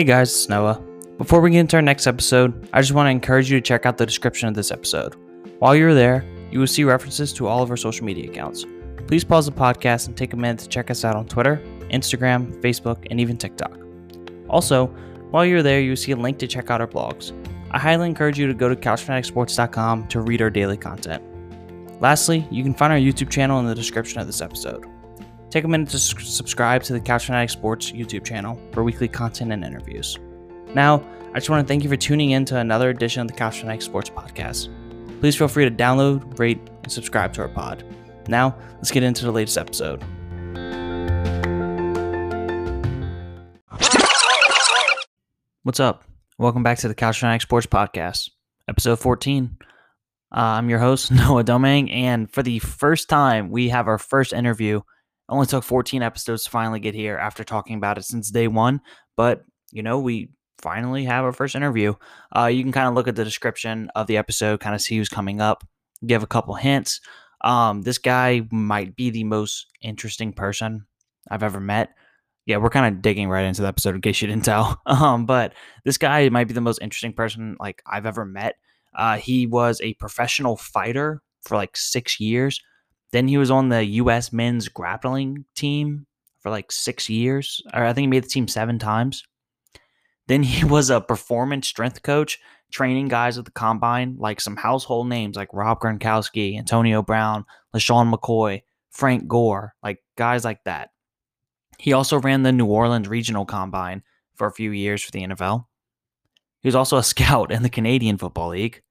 Hey guys, it's Noah. Before we get into our next episode, I just want to encourage you to check out the description of this episode. While you're there, you will see references to all of our social media accounts. Please pause the podcast and take a minute to check us out on Twitter, Instagram, Facebook, and even TikTok. Also, while you're there, you will see a link to check out our blogs. I highly encourage you to go to couchfanaticsports.com to read our daily content. Lastly, you can find our YouTube channel in the description of this episode. Take a minute to subscribe to the Couch Fanatic Sports YouTube channel for weekly content and interviews. Now, I just want to thank you for tuning in to another edition of the Couch Fanatic Sports Podcast. Please feel free to download, rate, and subscribe to our pod. Now, let's get into the latest episode. What's up? Welcome back to the Couch Fanatic Sports Podcast, episode 14. Uh, I'm your host, Noah Domangue, and for the first time, we have our first interview. Only took 14 episodes to finally get here after talking about it since day one, but you know, we finally have our first interview. Uh, you can kind of look at the description of the episode, kind of see who's coming up, give a couple hints. Um, this guy might be the most interesting person I've ever met. Yeah, we're kind of digging right into the episode in case you didn't tell. Um, but this guy might be the most interesting person like I've ever met. Uh, he was a professional fighter for like six years. Then he was on the U.S. men's grappling team for like six years, or I think he made the team seven times. Then he was a performance strength coach, training guys at the combine, like some household names like Rob Gronkowski, Antonio Brown, LeSean McCoy, Frank Gore, like guys like that. He also ran the New Orleans Regional Combine for a few years for the NFL. He was also a scout in the Canadian Football League.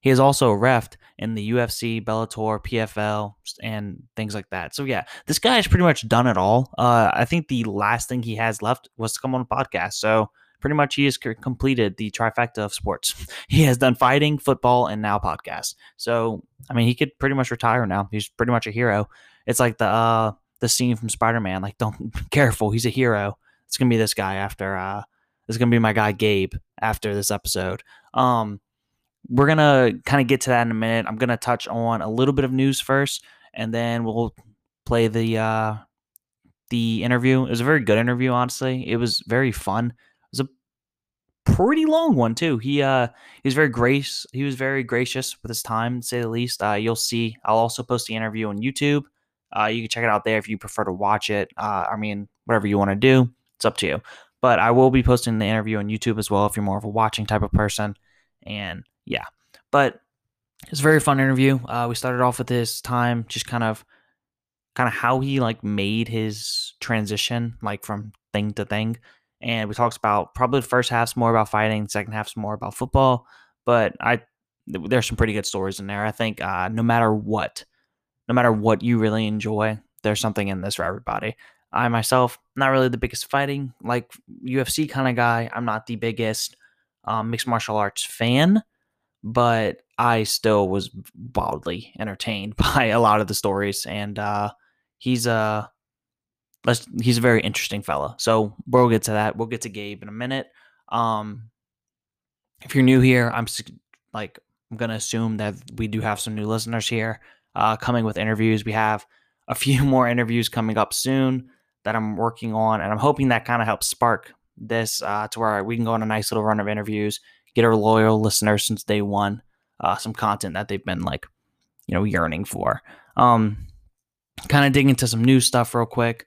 He is also a ref in the UFC, Bellator, PFL, and things like that. So yeah, this guy has pretty much done it all. Uh, I think the last thing he has left was to come on a podcast. So pretty much he has completed the trifecta of sports. He has done fighting, football, and now podcast. So I mean, he could pretty much retire now. He's pretty much a hero. It's like the uh, the scene from Spider Man. Like, don't be careful, he's a hero. It's gonna be this guy after. Uh, is gonna be my guy Gabe after this episode. Um, we're gonna kind of get to that in a minute. I'm gonna touch on a little bit of news first, and then we'll play the uh, the interview. It was a very good interview, honestly. It was very fun. It was a pretty long one too. He uh he was very grace. He was very gracious with his time, to say the least. Uh, you'll see. I'll also post the interview on YouTube. Uh, you can check it out there if you prefer to watch it. Uh, I mean, whatever you want to do, it's up to you. But I will be posting the interview on YouTube as well if you're more of a watching type of person. And yeah, but it's a very fun interview. Uh, we started off with this time just kind of kind of how he like made his transition like from thing to thing. And we talked about probably the first half's more about fighting second half's more about football. But i there's some pretty good stories in there. I think uh, no matter what no matter what you really enjoy there's something in this for everybody. I myself not really the biggest fighting like ufc kind of guy. I'm not the biggest um, mixed martial arts fan but I still was wildly entertained by a lot of the stories, and uh, he's a let's he's a very interesting fella. So we'll get to that. We'll get to Gabe in a minute. Um, if you're new here, I'm like I'm gonna assume that we do have some new listeners here. Uh, coming with interviews, we have a few more interviews coming up soon that I'm working on, and I'm hoping that kind of helps spark this uh, to where we can go on a nice little run of interviews, get our loyal listeners since day one uh, some content that they've been like, you know, yearning for. Um, kind of dig into some new stuff real quick.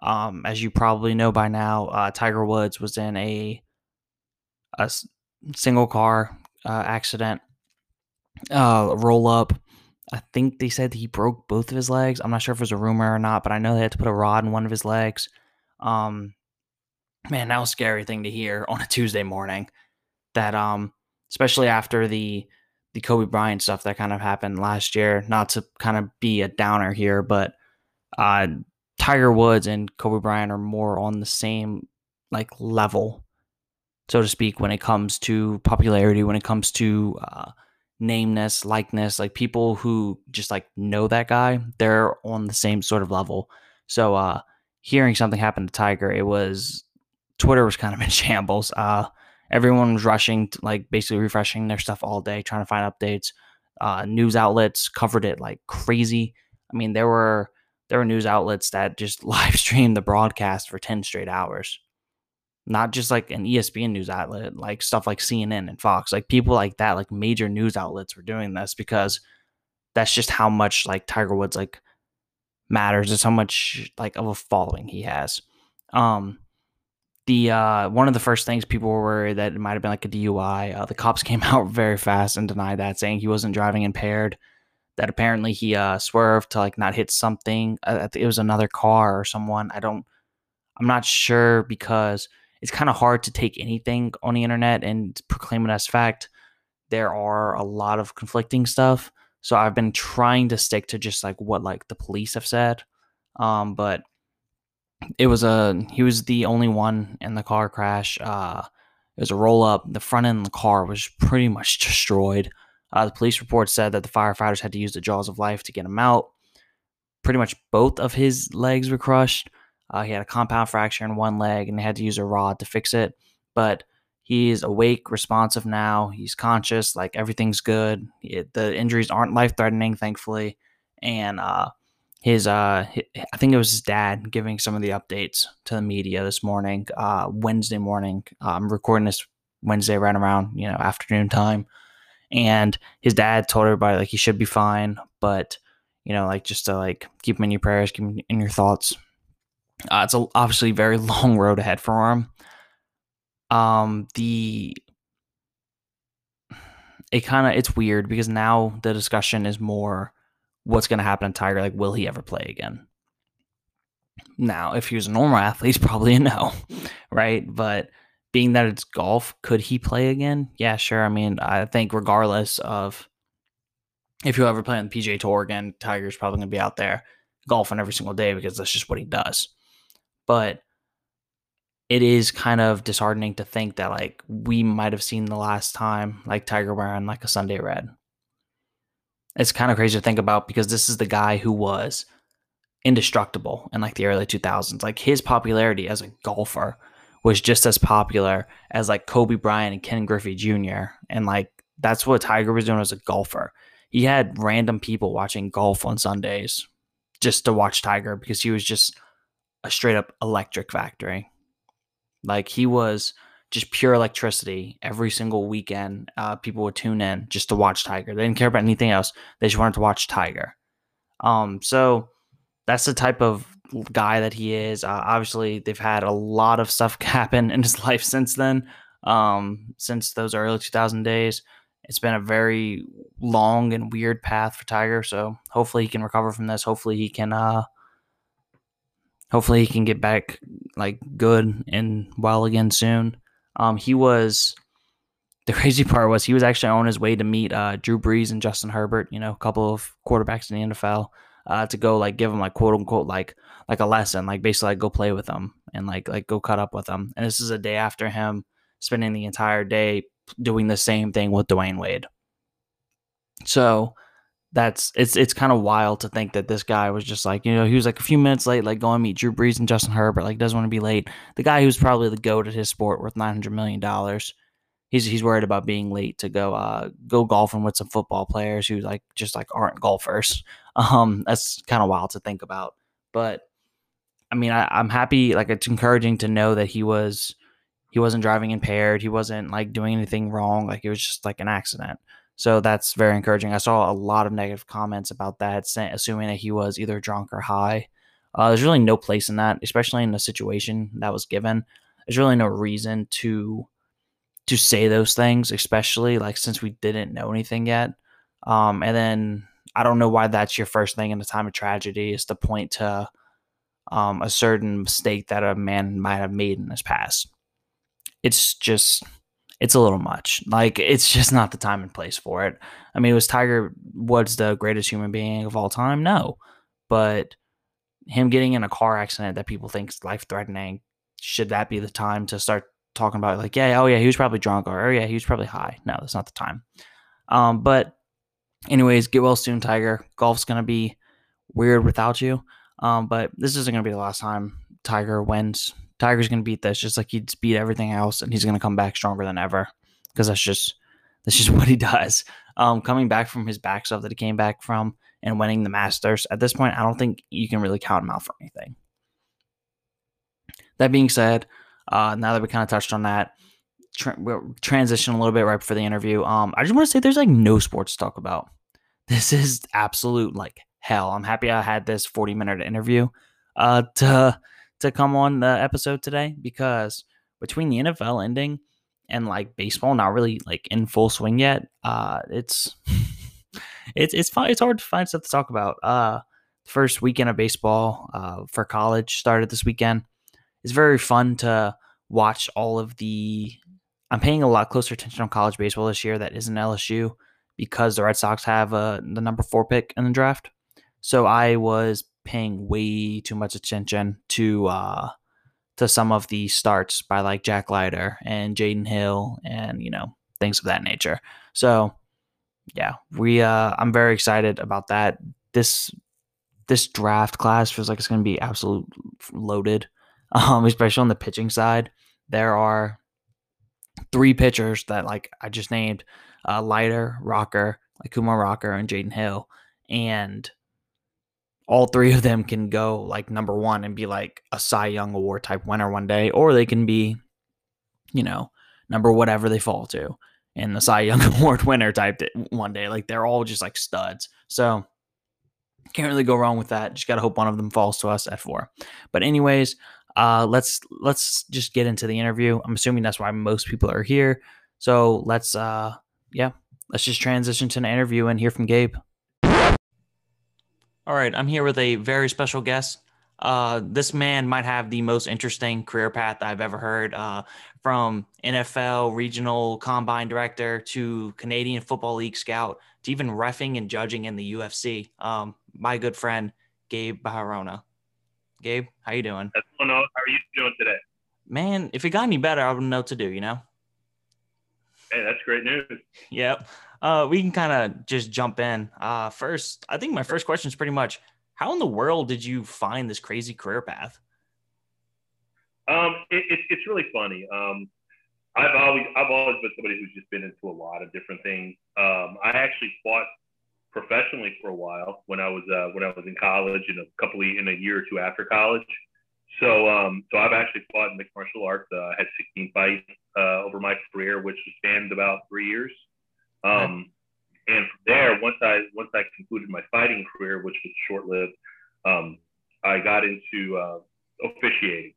Um, as you probably know by now, uh, Tiger Woods was in a a single car uh, accident, uh, roll up. I think they said he broke both of his legs. I'm not sure if it was a rumor or not, but I know they had to put a rod in one of his legs. Um, man, that was a scary thing to hear on a Tuesday morning. That um, especially after the the Kobe Bryant stuff that kind of happened last year. Not to kind of be a downer here, but uh, Tiger Woods and Kobe Bryant are more on the same like level, so to speak, when it comes to popularity, when it comes to uh, nameness, likeness, like people who just like know that guy, they're on the same sort of level. So uh, hearing something happen to Tiger, it was Twitter was kind of in shambles. Uh, everyone was rushing, to, like basically refreshing their stuff all day, trying to find updates. Uh, news outlets covered it like crazy. I mean, there were there were news outlets that just live streamed the broadcast for ten straight hours. not just like an ESPN news outlet, like stuff like CNN and Fox, like people like that, like major news outlets were doing this because that's just how much like Tiger Woods like matters. It's how much like of a following he has. Um, the uh, one of the first things people were worried that it might have been like a DUI. Uh, the cops came out very fast and denied that, saying he wasn't driving impaired. That apparently he uh, swerved to like not hit something. Uh, it was another car or someone. I don't. I'm not sure because it's kind of hard to take anything on the internet and proclaim it as fact. There are a lot of conflicting stuff. So I've been trying to stick to just like what like the police have said. Um, but it was a he was the only one in the car crash. Uh, it was a roll up. The front end of the car was pretty much destroyed. Uh, the police report said that the firefighters had to use the jaws of life to get him out. Pretty much both of his legs were crushed. Uh, he had a compound fracture in one leg and they had to use a rod to fix it. But he's awake, responsive now. He's conscious, like everything's good. It, the injuries aren't life threatening, thankfully. And uh, his, uh, I think it was his dad giving some of the updates to the media this morning, uh, Wednesday morning. I'm recording this Wednesday right around, you know, afternoon time. And his dad told everybody like he should be fine, but you know, like just to like keep him in your prayers, keep him in your thoughts. Uh, it's a, obviously a very long road ahead for him. Um, the it kind of it's weird because now the discussion is more what's going to happen to Tiger. Like, will he ever play again? Now, if he was a normal athlete, he's probably a no, right? But being that it's golf, could he play again? Yeah, sure. I mean, I think regardless of if you ever play on the PGA Tour again, Tiger's probably going to be out there golfing every single day because that's just what he does but it is kind of disheartening to think that like we might have seen the last time like Tiger wearing like a Sunday red. It's kind of crazy to think about because this is the guy who was indestructible in like the early 2000s. Like his popularity as a golfer was just as popular as like Kobe Bryant and Ken Griffey Jr. And like that's what Tiger was doing as a golfer. He had random people watching golf on Sundays just to watch Tiger because he was just a straight up electric factory. Like he was just pure electricity every single weekend. Uh, people would tune in just to watch Tiger. They didn't care about anything else. They just wanted to watch Tiger. Um, so that's the type of guy that he is. Uh, obviously, they've had a lot of stuff happen in his life since then. Um, since those early 2000 days, it's been a very long and weird path for Tiger. So hopefully he can recover from this. Hopefully he can uh, hopefully he can get back like good and well again soon. Um, he was the crazy part was he was actually on his way to meet uh, Drew Brees and Justin Herbert, you know, a couple of quarterbacks in the NFL, uh, to go like give them like quote unquote like like a lesson, like basically like go play with them and like like go cut up with them. And this is a day after him spending the entire day doing the same thing with Dwyane Wade. So that's it's it's kind of wild to think that this guy was just like you know he was like a few minutes late like going meet Drew Brees and Justin Herbert like doesn't want to be late. The guy who's probably the goat at his sport worth nine hundred million dollars he's he's worried about being late to go uh go golfing with some football players who like just like aren't golfers. Um that's kind of wild to think about. But I mean I, I'm happy like it's encouraging to know that he was he wasn't driving impaired he wasn't like doing anything wrong like it was just like an accident so that's very encouraging. I saw a lot of negative comments about that, assuming that he was either drunk or high. Uh, there's really no place in that, especially in the situation that was given. There's really no reason to to say those things, especially like since we didn't know anything yet. Um, and then I don't know why that's your first thing in a time of tragedy is to point to um, a certain mistake that a man might have made in his past. It's just it's a little much. Like it's just not the time and place for it. I mean, was Tiger Woods the greatest human being of all time? No, but him getting in a car accident that people think is life threatening, should that be the time to start talking about like, yeah, oh yeah, he was probably drunk or oh yeah, he was probably high? No, that's not the time. Um, but anyways, get well soon, Tiger. Golf's gonna be weird without you. Um, but this isn't gonna be the last time Tiger wins Tiger's going to beat this just like he'd beat everything else, and he's going to come back stronger than ever because that's just that's just what he does. Um, coming back from his back stuff that he came back from and winning the Masters at this point, I don't think you can really count him out for anything. That being said, Uh, now that we kind of touched on that, tra- we'll transition a little bit right before the interview. Um, I just want to say there's like no sports to talk about. This is absolute like hell. I'm happy I had this 40 minute interview uh, to to come on the episode today because between the NFL ending and like baseball not really like in full swing yet, uh, it's it's it's fun. It's hard to find stuff to talk about. Uh, first weekend of baseball uh, for college started this weekend. It's very fun to watch all of the. I'm paying a lot closer attention on college baseball this year that isn't LSU because the Red Sox have uh, the number four pick in the draft. So I was paying way too much attention to uh, to some of the starts by like Jack Leiter and Jaden Hill and you know things of that nature. So yeah, we uh, I'm very excited about that. This this draft class feels like it's going to be absolute loaded, um, especially on the pitching side. There are three pitchers that like I just named uh, Leiter, Rocker, like Kumar Rocker, and Jaden Hill, and all three of them can go like number one and be like a Cy Young Award type winner one day, or they can be, you know, number whatever they fall to, and the Cy Young Award winner type one day. Like they're all just like studs. So can't really go wrong with that. Just gotta hope one of them falls to us at four. But anyways, uh, let's let's just get into the interview. I'm assuming that's why most people are here. So let's uh yeah, let's just transition to an interview and hear from Gabe. All right, I'm here with a very special guest. Uh, this man might have the most interesting career path I've ever heard. Uh, from NFL regional combine director to Canadian Football League scout to even refing and judging in the UFC. Um, my good friend Gabe Barahona. Gabe, how you doing? That's going on. How are you doing today? Man, if it got any better, I wouldn't know what to do. You know. Hey, that's great news. Yep uh, we can kind of just jump in. Uh, first, I think my first question is pretty much how in the world did you find this crazy career path? Um, it, it, it's really funny. Um, I've always I've always been somebody who's just been into a lot of different things. Um, I actually fought professionally for a while when I was uh, when I was in college and a couple of, in a year or two after college. So um, so I've actually fought in mixed martial arts. Uh, I had 16 fights uh, over my career, which spanned about three years. Um, and from there, once I once I concluded my fighting career, which was short lived, um, I got into uh, officiating.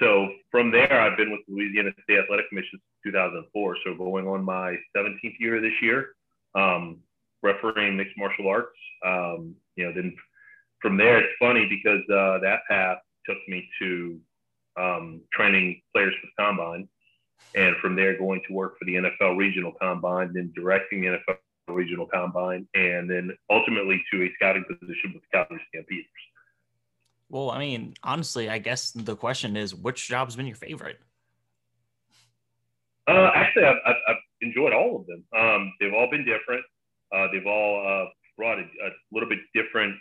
So from there, I've been with Louisiana State Athletic Commission since 2004. So going on my 17th year this year, um, refereeing mixed martial arts. Um, you know, then from there, it's funny because uh, that path took me to um, training players for the combine and from there going to work for the NFL Regional Combine, then directing the NFL Regional Combine, and then ultimately to a scouting position with the Calgary Stampeders. Well, I mean, honestly, I guess the question is, which job's been your favorite? Uh, actually, I've, I've, enjoyed all of them. Um, they've all been different. Uh, they've all uh, brought a, a, little bit different,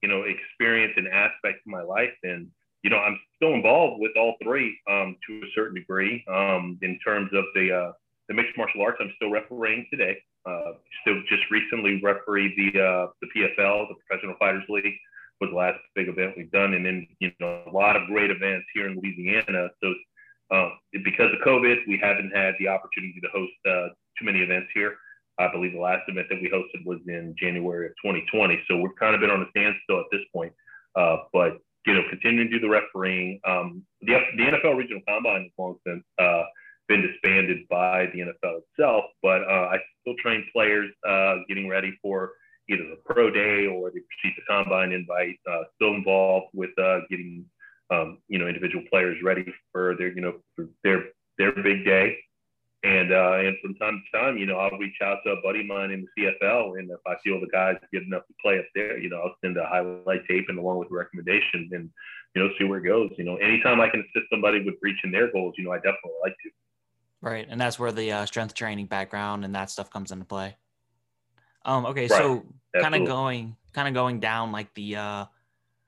you know, experience and aspect to my life, and you know, I'm still involved with all three certain degree. Um, in terms of the uh, the mixed martial arts, I'm still refereeing today. Uh, still just recently refereed the uh, the PFL, the Professional Fighters League, was the last big event we've done, and then you know a lot of great events here in Louisiana. So uh, because of COVID, we haven't had the opportunity to host uh, too many events here. I believe the last event that we hosted was in January of 2020. So we've kind of been on a standstill at this point. Uh, but you know, continuing to do the refereeing. Um, the, the NFL Regional Combine has long since uh, been disbanded by the NFL itself, but uh, I still train players uh, getting ready for either the pro day or the Chief of Combine invite. Uh, still involved with uh, getting um, you know individual players ready for their you know their their big day. And uh, and from time to time, you know, I'll reach out to a buddy of mine in the CFL, and if I feel the guy's good enough to play up there, you know, I'll send a highlight tape and along with recommendations, and you know, see where it goes. You know, anytime I can assist somebody with reaching their goals, you know, I definitely like to. Right, and that's where the uh, strength training background and that stuff comes into play. Um, okay, right. so kind of going, kind of going down like the uh,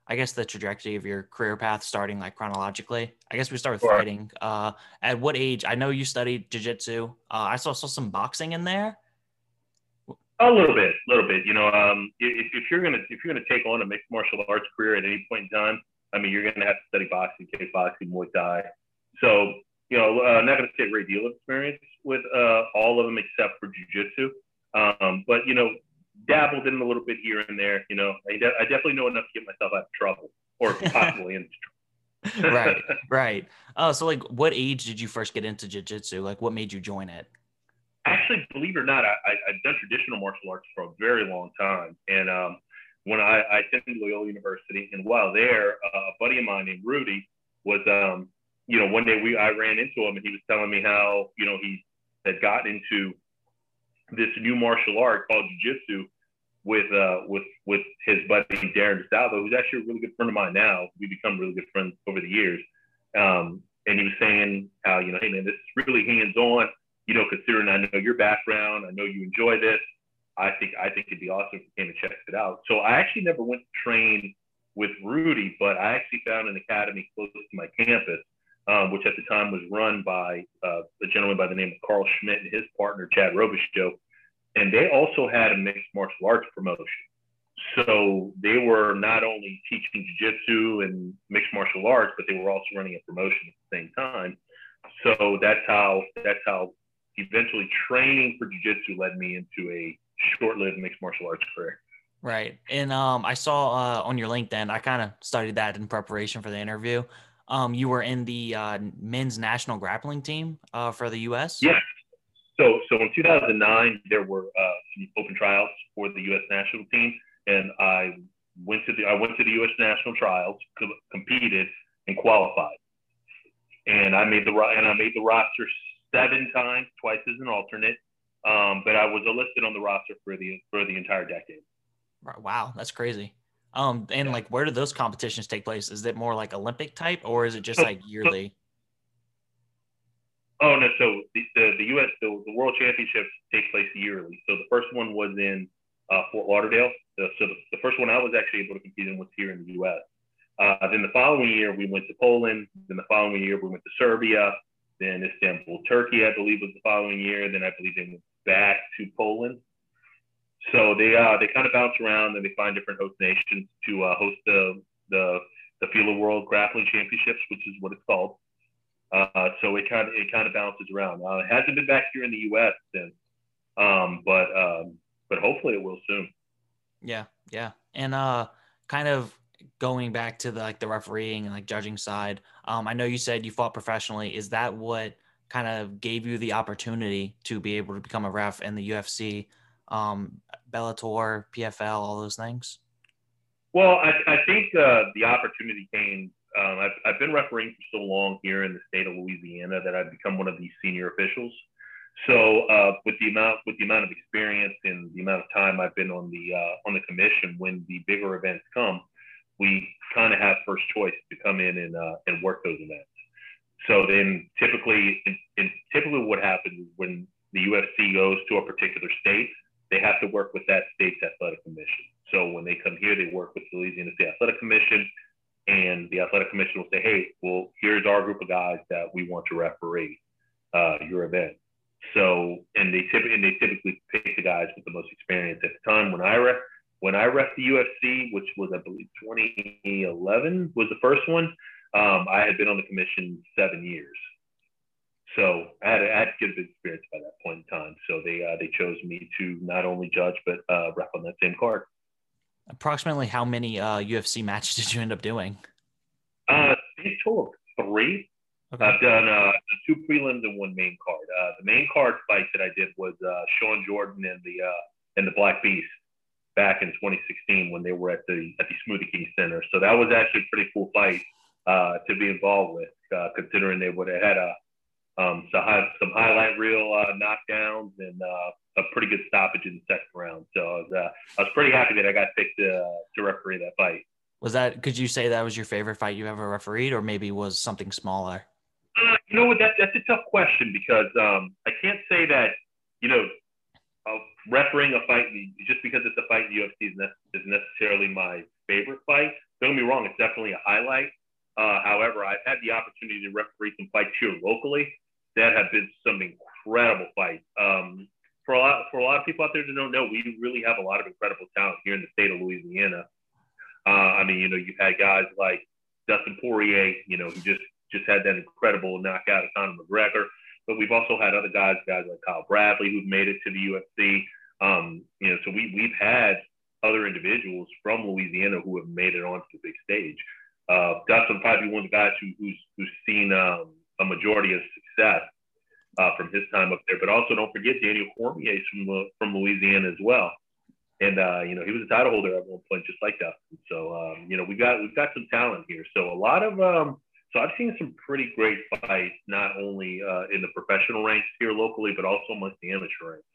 I guess the trajectory of your career path starting like chronologically. I guess we start with sure. fighting. Uh, at what age? I know you studied jujitsu. Uh, I saw, saw some boxing in there. A little bit, a little bit. You know, um, if, if you're gonna if you're gonna take on a mixed martial arts career at any point in time, I mean, you're gonna have to study boxing, kickboxing, Muay Thai, so you know, uh, not going to say a great deal of experience with uh, all of them except for jujitsu. Um, but you know, dabbled in a little bit here and there. You know, I, de- I definitely know enough to get myself out of trouble or possibly into trouble. right, right. Oh, so like, what age did you first get into jujitsu? Like, what made you join it? Actually, believe it or not, I, I, have done traditional martial arts for a very long time, and um, when I, I attended Loyola University, and while there, a buddy of mine named Rudy was, um, you know, one day we I ran into him, and he was telling me how you know he had gotten into this new martial art called jiu-jitsu with uh, with with his buddy Darren DeSalvo, who's actually a really good friend of mine now. We become really good friends over the years. Um, and he was saying how you know, hey man, this is really hands-on. You know, considering I know your background, I know you enjoy this. I think I think it'd be awesome if you came and checked it out. So I actually never went to train with Rudy, but I actually found an academy close to my campus, um, which at the time was run by uh, a gentleman by the name of Carl Schmidt and his partner Chad Robichaux and they also had a mixed martial arts promotion. So they were not only teaching jiu-jitsu and mixed martial arts, but they were also running a promotion at the same time. So that's how that's how eventually training for jiu-jitsu led me into a short-lived mixed martial arts career. Right, and um, I saw uh, on your LinkedIn, I kind of studied that in preparation for the interview. Um, you were in the uh, men's national grappling team uh, for the U.S. Yes, so, so in 2009, there were uh, some open trials for the U.S. national team, and I went to the I went to the U.S. national trials, co- competed, and qualified. And I made the and I made the roster seven times, twice as an alternate. Um, but I was enlisted on the roster for the for the entire decade. Wow, that's crazy. Um, and yeah. like, where do those competitions take place? Is it more like Olympic type, or is it just so, like yearly? So, Oh no! So the the, the U.S. The, the World Championships take place yearly. So the first one was in uh, Fort Lauderdale. So, so the, the, first one I was actually able to compete in was here in the U.S. Uh, then the following year we went to Poland. Then the following year we went to Serbia. Then Istanbul, Turkey, I believe was the following year. Then I believe they went back to Poland. So they uh, they kind of bounce around and they find different host nations to uh, host the the the FILA World Grappling Championships, which is what it's called. Uh, so it kind of it kind of bounces around. Uh, it hasn't been back here in the U.S. since, um, but um, but hopefully it will soon. Yeah, yeah, and uh, kind of going back to the like the refereeing and like judging side. Um, I know you said you fought professionally. Is that what kind of gave you the opportunity to be able to become a ref in the UFC, um, Bellator, PFL, all those things? Well, I, I think uh, the opportunity came um, I've, I've been refereeing for so long here in the state of Louisiana that I've become one of these senior officials. So uh, with the amount with the amount of experience and the amount of time I've been on the uh, on the commission, when the bigger events come, we kind of have first choice to come in and uh, and work those events. So then typically, and typically what happens when the UFC goes to a particular state, they have to work with that state's athletic commission. So when they come here, they work with the Louisiana State Athletic Commission and the athletic commission will say, "Hey, well, here's our group of guys that we want to referee uh, your event." So, and they typically and they typically pick the guys with the most experience. At the time when I ref when I ref the UFC, which was I believe 2011 was the first one, um, I had been on the commission seven years. So I had, I had a good experience by that point in time. So they uh, they chose me to not only judge but uh, ref on that same card. Approximately how many uh, UFC matches did you end up doing? Uh, total of three. Okay. I've done uh, two prelims and one main card. Uh, the main card fight that I did was uh, Shawn Jordan and the uh, and the Black Beast back in 2016 when they were at the at the Smoothie King Center. So that was actually a pretty cool fight uh, to be involved with, uh, considering they would have had a um, some, high, some highlight reel uh, knockdowns and uh, a pretty good stoppage in the second round. So I was, uh, I was pretty happy that I got picked to, to referee that fight. Was that? Could you say that was your favorite fight you ever refereed, or maybe was something smaller? Uh, you know what? That, that's a tough question because um, I can't say that you know uh, refereeing a fight just because it's a fight in the UFC is, ne- is necessarily my favorite fight. Don't get me wrong; it's definitely a highlight. Uh, however, I've had the opportunity to referee some fights here locally that have been some incredible fights. Um, for a lot for a lot of people out there that don't know, we really have a lot of incredible talent here in the state of Louisiana. Uh, I mean, you know, you've had guys like Dustin Poirier, you know, who just just had that incredible knockout of Conor McGregor. But we've also had other guys, guys like Kyle Bradley, who've made it to the UFC. Um, you know, so we we've had other individuals from Louisiana who have made it onto the big stage. Uh, Dustin probably one of the guys who, who's who's seen um, a majority of success uh, from his time up there. But also don't forget Daniel Cormier from uh, from Louisiana as well. And uh, you know he was a title holder at one point, just like Dustin. So um, you know we got we've got some talent here. So a lot of um, so I've seen some pretty great fights, not only uh, in the professional ranks here locally, but also amongst the amateur ranks.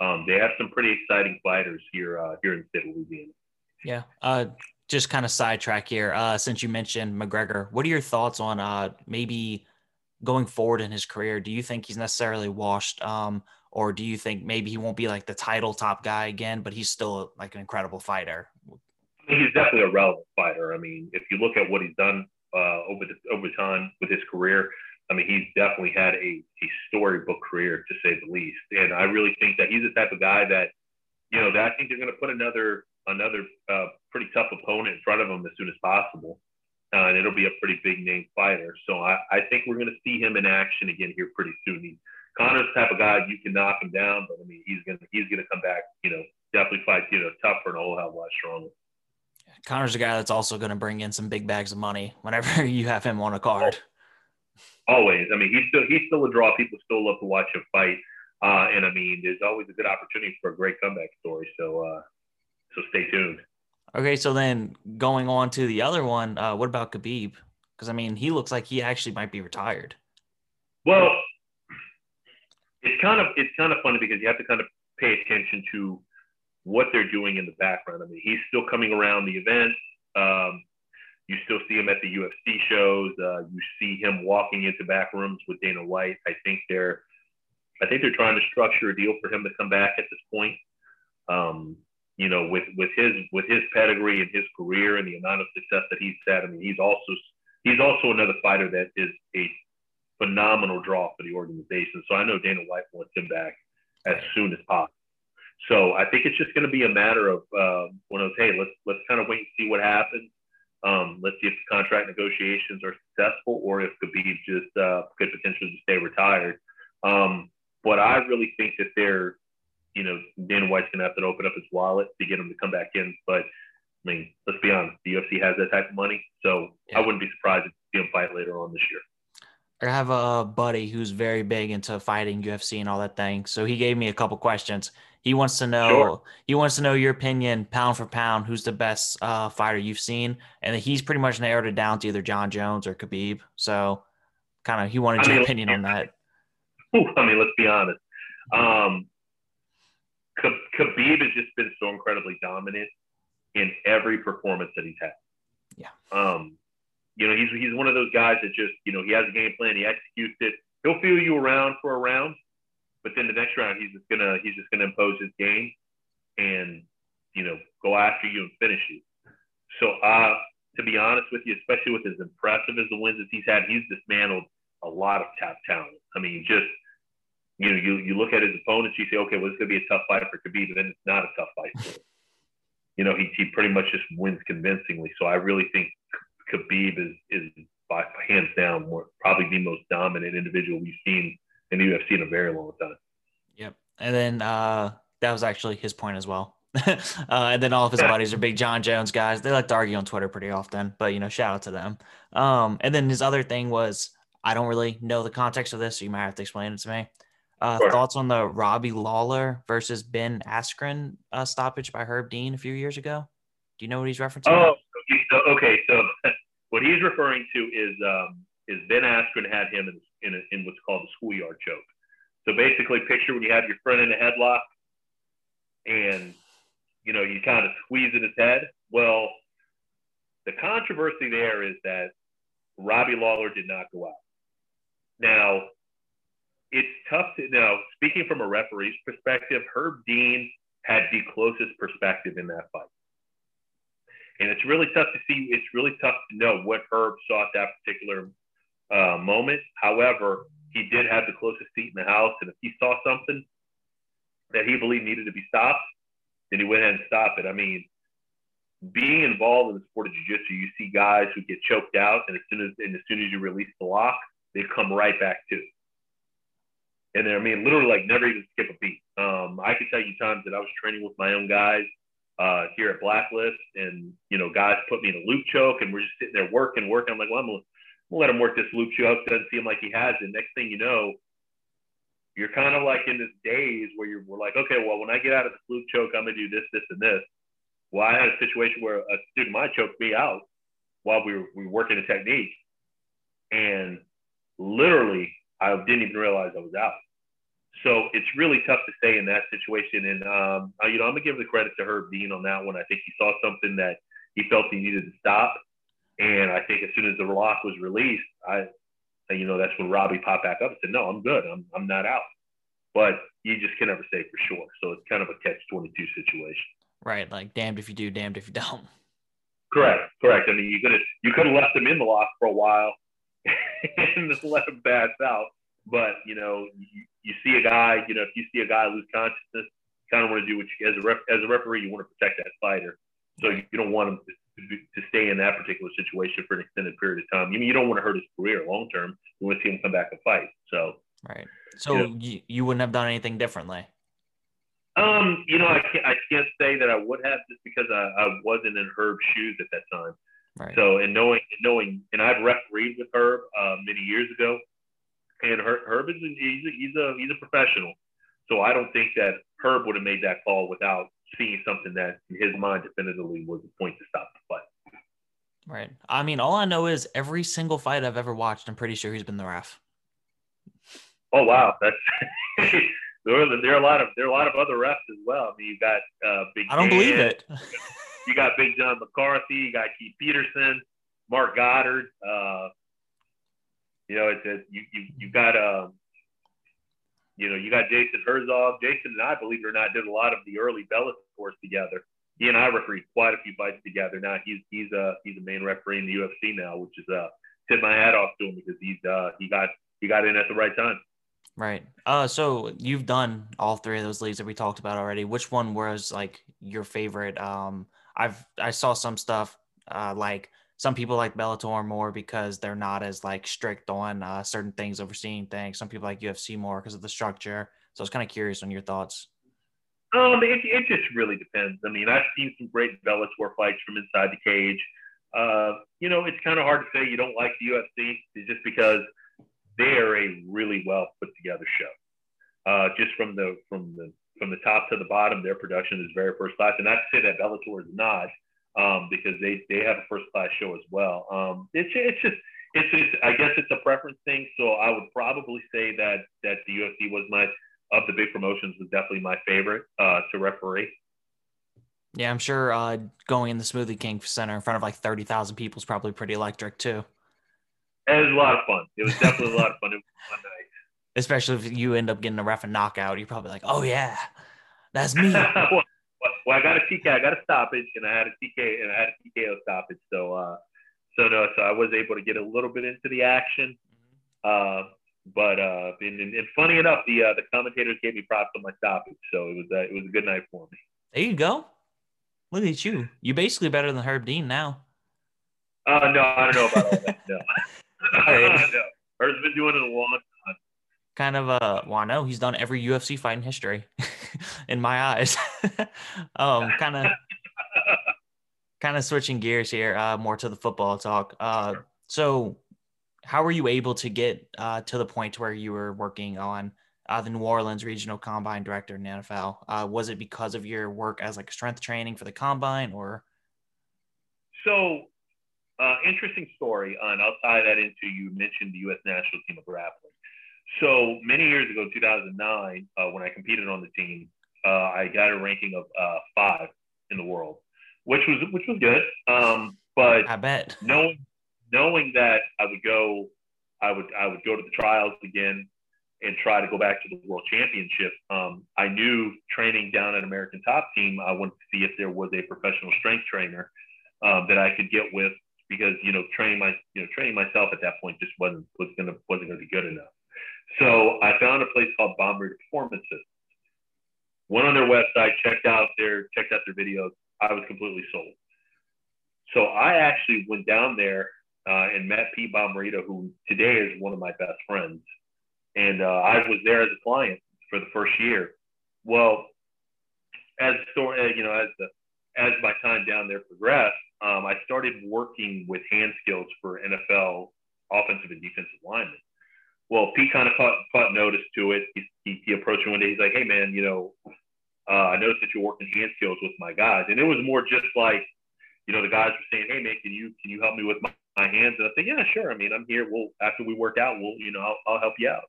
Um, they have some pretty exciting fighters here uh, here in the state of Louisiana. Yeah. Just kind of sidetrack here. Uh, since you mentioned McGregor, what are your thoughts on uh, maybe going forward in his career? Do you think he's necessarily washed, um, or do you think maybe he won't be like the title top guy again, but he's still like an incredible fighter? He's definitely a relevant fighter. I mean, if you look at what he's done uh, over the, over time with his career, I mean, he's definitely had a, a storybook career to say the least. And I really think that he's the type of guy that, you know, that I think they're going to put another another uh, pretty tough opponent in front of him as soon as possible. Uh, and it'll be a pretty big name fighter. So I, I think we're going to see him in action again here pretty soon. He, Conor's the type of guy you can knock him down, but I mean he's gonna he's gonna come back, you know, definitely fight, you know, tougher and a whole hell of a lot stronger. Conor's a guy that's also going to bring in some big bags of money whenever you have him on a card. Always. I mean, he's still he's still a draw. People still love to watch him fight. Uh, and I mean, there's always a good opportunity for a great comeback story. So uh, so stay tuned. Okay, so then going on to the other one, uh, what about Khabib? Because I mean, he looks like he actually might be retired. Well, it's kind of it's kind of funny because you have to kind of pay attention to what they're doing in the background. I mean, he's still coming around the event. Um, you still see him at the UFC shows. Uh, you see him walking into back rooms with Dana White. I think they're, I think they're trying to structure a deal for him to come back at this point. Um, you know, with with his with his pedigree and his career and the amount of success that he's had. I mean, he's also he's also another fighter that is a phenomenal draw for the organization. So I know Dana White wants him back as soon as possible. So I think it's just going to be a matter of uh, one of those. Hey, let's let's kind of wait and see what happens. Um, let's see if the contract negotiations are successful or if Khabib just uh, could potentially just stay retired. Um, but I really think that they're you know, Dana White's gonna have to open up his wallet to get him to come back in. But I mean, let's be honest, the UFC has that type of money, so yeah. I wouldn't be surprised to see him fight later on this year. I have a buddy who's very big into fighting UFC and all that thing. So he gave me a couple questions. He wants to know sure. he wants to know your opinion, pound for pound, who's the best uh, fighter you've seen, and he's pretty much narrowed it down to either Jon Jones or Khabib. So, kind of, he wanted I your opinion on that. I mean, let's be honest. Um, Khabib has just been so incredibly dominant in every performance that he's had. Yeah. Um, you know, he's he's one of those guys that just, you know, he has a game plan, he executes it. He'll feel you around for a round, but then the next round he's just gonna he's just gonna impose his game and you know go after you and finish you. So uh to be honest with you, especially with as impressive as the wins that he's had, he's dismantled a lot of top talent. I mean, just you know, you, you look at his opponents, you say, okay, well, it's going to be a tough fight for Khabib, but then it's not a tough fight for him. You know, he, he pretty much just wins convincingly. So I really think Khabib is, is by hands down more, probably the most dominant individual we've seen in the UFC in a very long time. Yep. And then uh, that was actually his point as well. uh, and then all of his buddies are big Jon Jones guys. They like to argue on Twitter pretty often, but you know, shout out to them. Um, and then his other thing was I don't really know the context of this, so you might have to explain it to me. Uh, sure. Thoughts on the Robbie Lawler versus Ben Askren uh, stoppage by Herb Dean a few years ago? Do you know what he's referencing? Oh, okay. So what he's referring to is um, is Ben Askren had him in, in, a, in what's called the schoolyard choke. So basically, picture when you have your friend in a headlock, and you know you kind of squeeze in his head. Well, the controversy there is that Robbie Lawler did not go out. Now, it's tough to know. Speaking from a referee's perspective, Herb Dean had the closest perspective in that fight. And it's really tough to see, it's really tough to know what Herb saw at that particular uh, moment. However, he did have the closest seat in the house. And if he saw something that he believed needed to be stopped, then he went ahead and stopped it. I mean, being involved in the sport of jiu-jitsu, you see guys who get choked out, and as soon as and as soon as you release the lock, they come right back to. And then, I mean, literally, like never even skip a beat. Um, I could tell you times that I was training with my own guys uh, here at Blacklist, and you know, guys put me in a loop choke, and we're just sitting there working, working. I'm like, well, I'm gonna, I'm gonna let him work this loop choke. Doesn't seem like he has it. Next thing you know, you're kind of like in this daze where you're we're like, okay, well, when I get out of the loop choke, I'm gonna do this, this, and this. Well, I had a situation where a student might choke me out while we were, we were working a technique, and literally, I didn't even realize I was out. So it's really tough to stay in that situation. And um, you know, I'm gonna give the credit to Herb Dean on that one. I think he saw something that he felt he needed to stop, and I think as soon as the lock was released, I, you know, that's when Robbie popped back up and said, "No, I'm good. I'm I'm not out." But you just can never say for sure. So it's kind of a catch twenty two situation. Right, like damned if you do, damned if you don't. Correct, correct. I mean, you could have you could have left him in the lock for a while and just let him pass out. But you know, you, see a guy, you know, if you see a guy lose consciousness, you kind of want to do what you as a ref, as a referee, you want to protect that fighter. So you don't want him to, to stay in that particular situation for an extended period of time. You mean you don't want to hurt his career long term. You want to see him come back and fight. So right. So you, know, you, you wouldn't have done anything differently. Um, you know, I can't, I can't say that I would have just because I, I wasn't in Herb's shoes at that time. Right. So, and knowing, knowing, and I've refereed with Herb uh, many years ago, and Herb, Herb is a, he's a, he's a he's a professional. So I don't think that Herb would have made that call without seeing something that in his mind definitively was the point to stop the fight. Right. I mean, all I know is every single fight I've ever watched, I'm pretty sure he's been the ref. Oh wow, that's there are, there are a lot of there are a lot of other refs as well. I mean, you got uh, Big. I don't Dan, believe it. you got Big John McCarthy. You got Keith Peterson, Marc Goddard. Uh, you know, it's a, you you you got um, you know, you got Jason Herzog. Jason and I, believe it or not, did a lot of the early Bellator together. He and I refereed quite a few fights together. Now he's he's a he's a main referee in the UFC now, which is uh tip my hat off to him because he's uh he got he got in at the right time. Right. Uh, so you've done all three of those leagues that we talked about already. Which one was like your favorite? Um, I've I saw some stuff uh, like some people like Bellator more because they're not as like strict on uh, certain things, overseeing things. Some people like UFC more because of the structure. So I was kind of curious on your thoughts. Um, it, it just really depends. I mean, I've seen some great Bellator fights from inside the cage. Uh, you know, it's kind of hard to say you don't like the UFC just because they are a really well put together show. Uh, just from the from the from the top to the bottom, their production is very first class. And not to say that Bellator is not, um, because they they have a first class show as well. Um, it's it's just it's just I guess it's a preference thing. So I would probably say that that the UFC was my of the big promotions was definitely my favorite uh, to referee. Yeah, I'm sure uh, going in the Smoothie King Center in front of like thirty thousand people is probably pretty electric too. It was a lot of fun. It was definitely a lot of fun. It was fun night. Especially if you end up getting a ref and knockout, you're probably like, "Oh yeah, that's me." well, well, I got a TK, I got a stoppage, and I had a TK, and I had a TKO stoppage. So, uh, so no, so I was able to get a little bit into the action. Uh, but uh, and, and, funny enough, the uh, the commentators gave me props on my stoppage, so it was uh, it was a good night for me. There you go. Look at you. You're basically better than Herb Dean now. Uh, no, I don't know about all that. No. Herb's been doing it a long time. Kind of a well, I know he's done every UFC fight in history, in my eyes. um, kind of, kind of switching gears here, uh, more to the football talk. Uh, so how were you able to get uh to the point where you were working on uh, the New Orleans Regional Combine Director in the NFL? Uh, was it because of your work as like strength training for the combine, or? So uh, interesting story, and I'll tie that into you mentioned the U.S. national team of grappling. So many years ago, 2009, uh, when I competed on the team, uh, I got a ranking of uh, five in the world, which was which was good. Um, but I bet knowing knowing that I would go, I would I would go to the trials again and try to go back to the world championship. Um, I knew training down at American Top Team, I wanted to see if there was a professional strength trainer um, that I could get with because you know training my you know training myself at that point just wasn't was gonna wasn't gonna be good enough. So I found a place called Bomber Performance Systems. Went on their website, checked out their checked out their videos. I was completely sold. So I actually went down there uh, and met Pete Bommarito, who today is one of my best friends. And uh, I was there as a client for the first year. Well, as story, uh, you know, as the as my time down there progressed, um, I started working with hand skills for NFL offensive and defensive linemen. Well, Pete kind of caught, caught notice to it. He, he, he approached me one day. He's like, "Hey, man, you know, uh, I noticed that you're working hand skills with my guys," and it was more just like, you know, the guys were saying, "Hey, man, can you can you help me with my, my hands?" And I said, "Yeah, sure. I mean, I'm here. We'll after we work out, we'll you know, I'll, I'll help you out."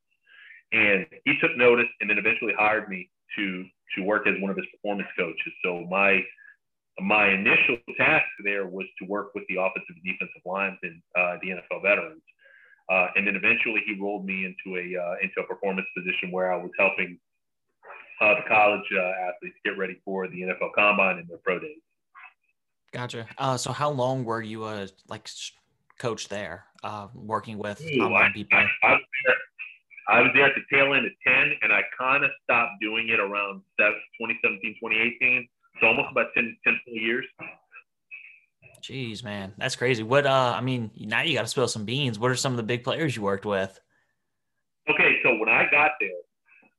And he took notice, and then eventually hired me to to work as one of his performance coaches. So my my initial task there was to work with the offensive and defensive lines and uh, the NFL veterans. Uh, and then eventually he rolled me into a uh, into a performance position where I was helping uh, the college uh, athletes get ready for the NFL Combine and their pro days. Gotcha. Uh, so how long were you a like coach there, working with Ooh, I, people? I, I, was there, I was there at the tail end of 10, and I kind of stopped doing it around 2017, 2018. So almost about 10, 10 years. Jeez, man, that's crazy. What uh, I mean, now you got to spill some beans. What are some of the big players you worked with? Okay, so when I got there,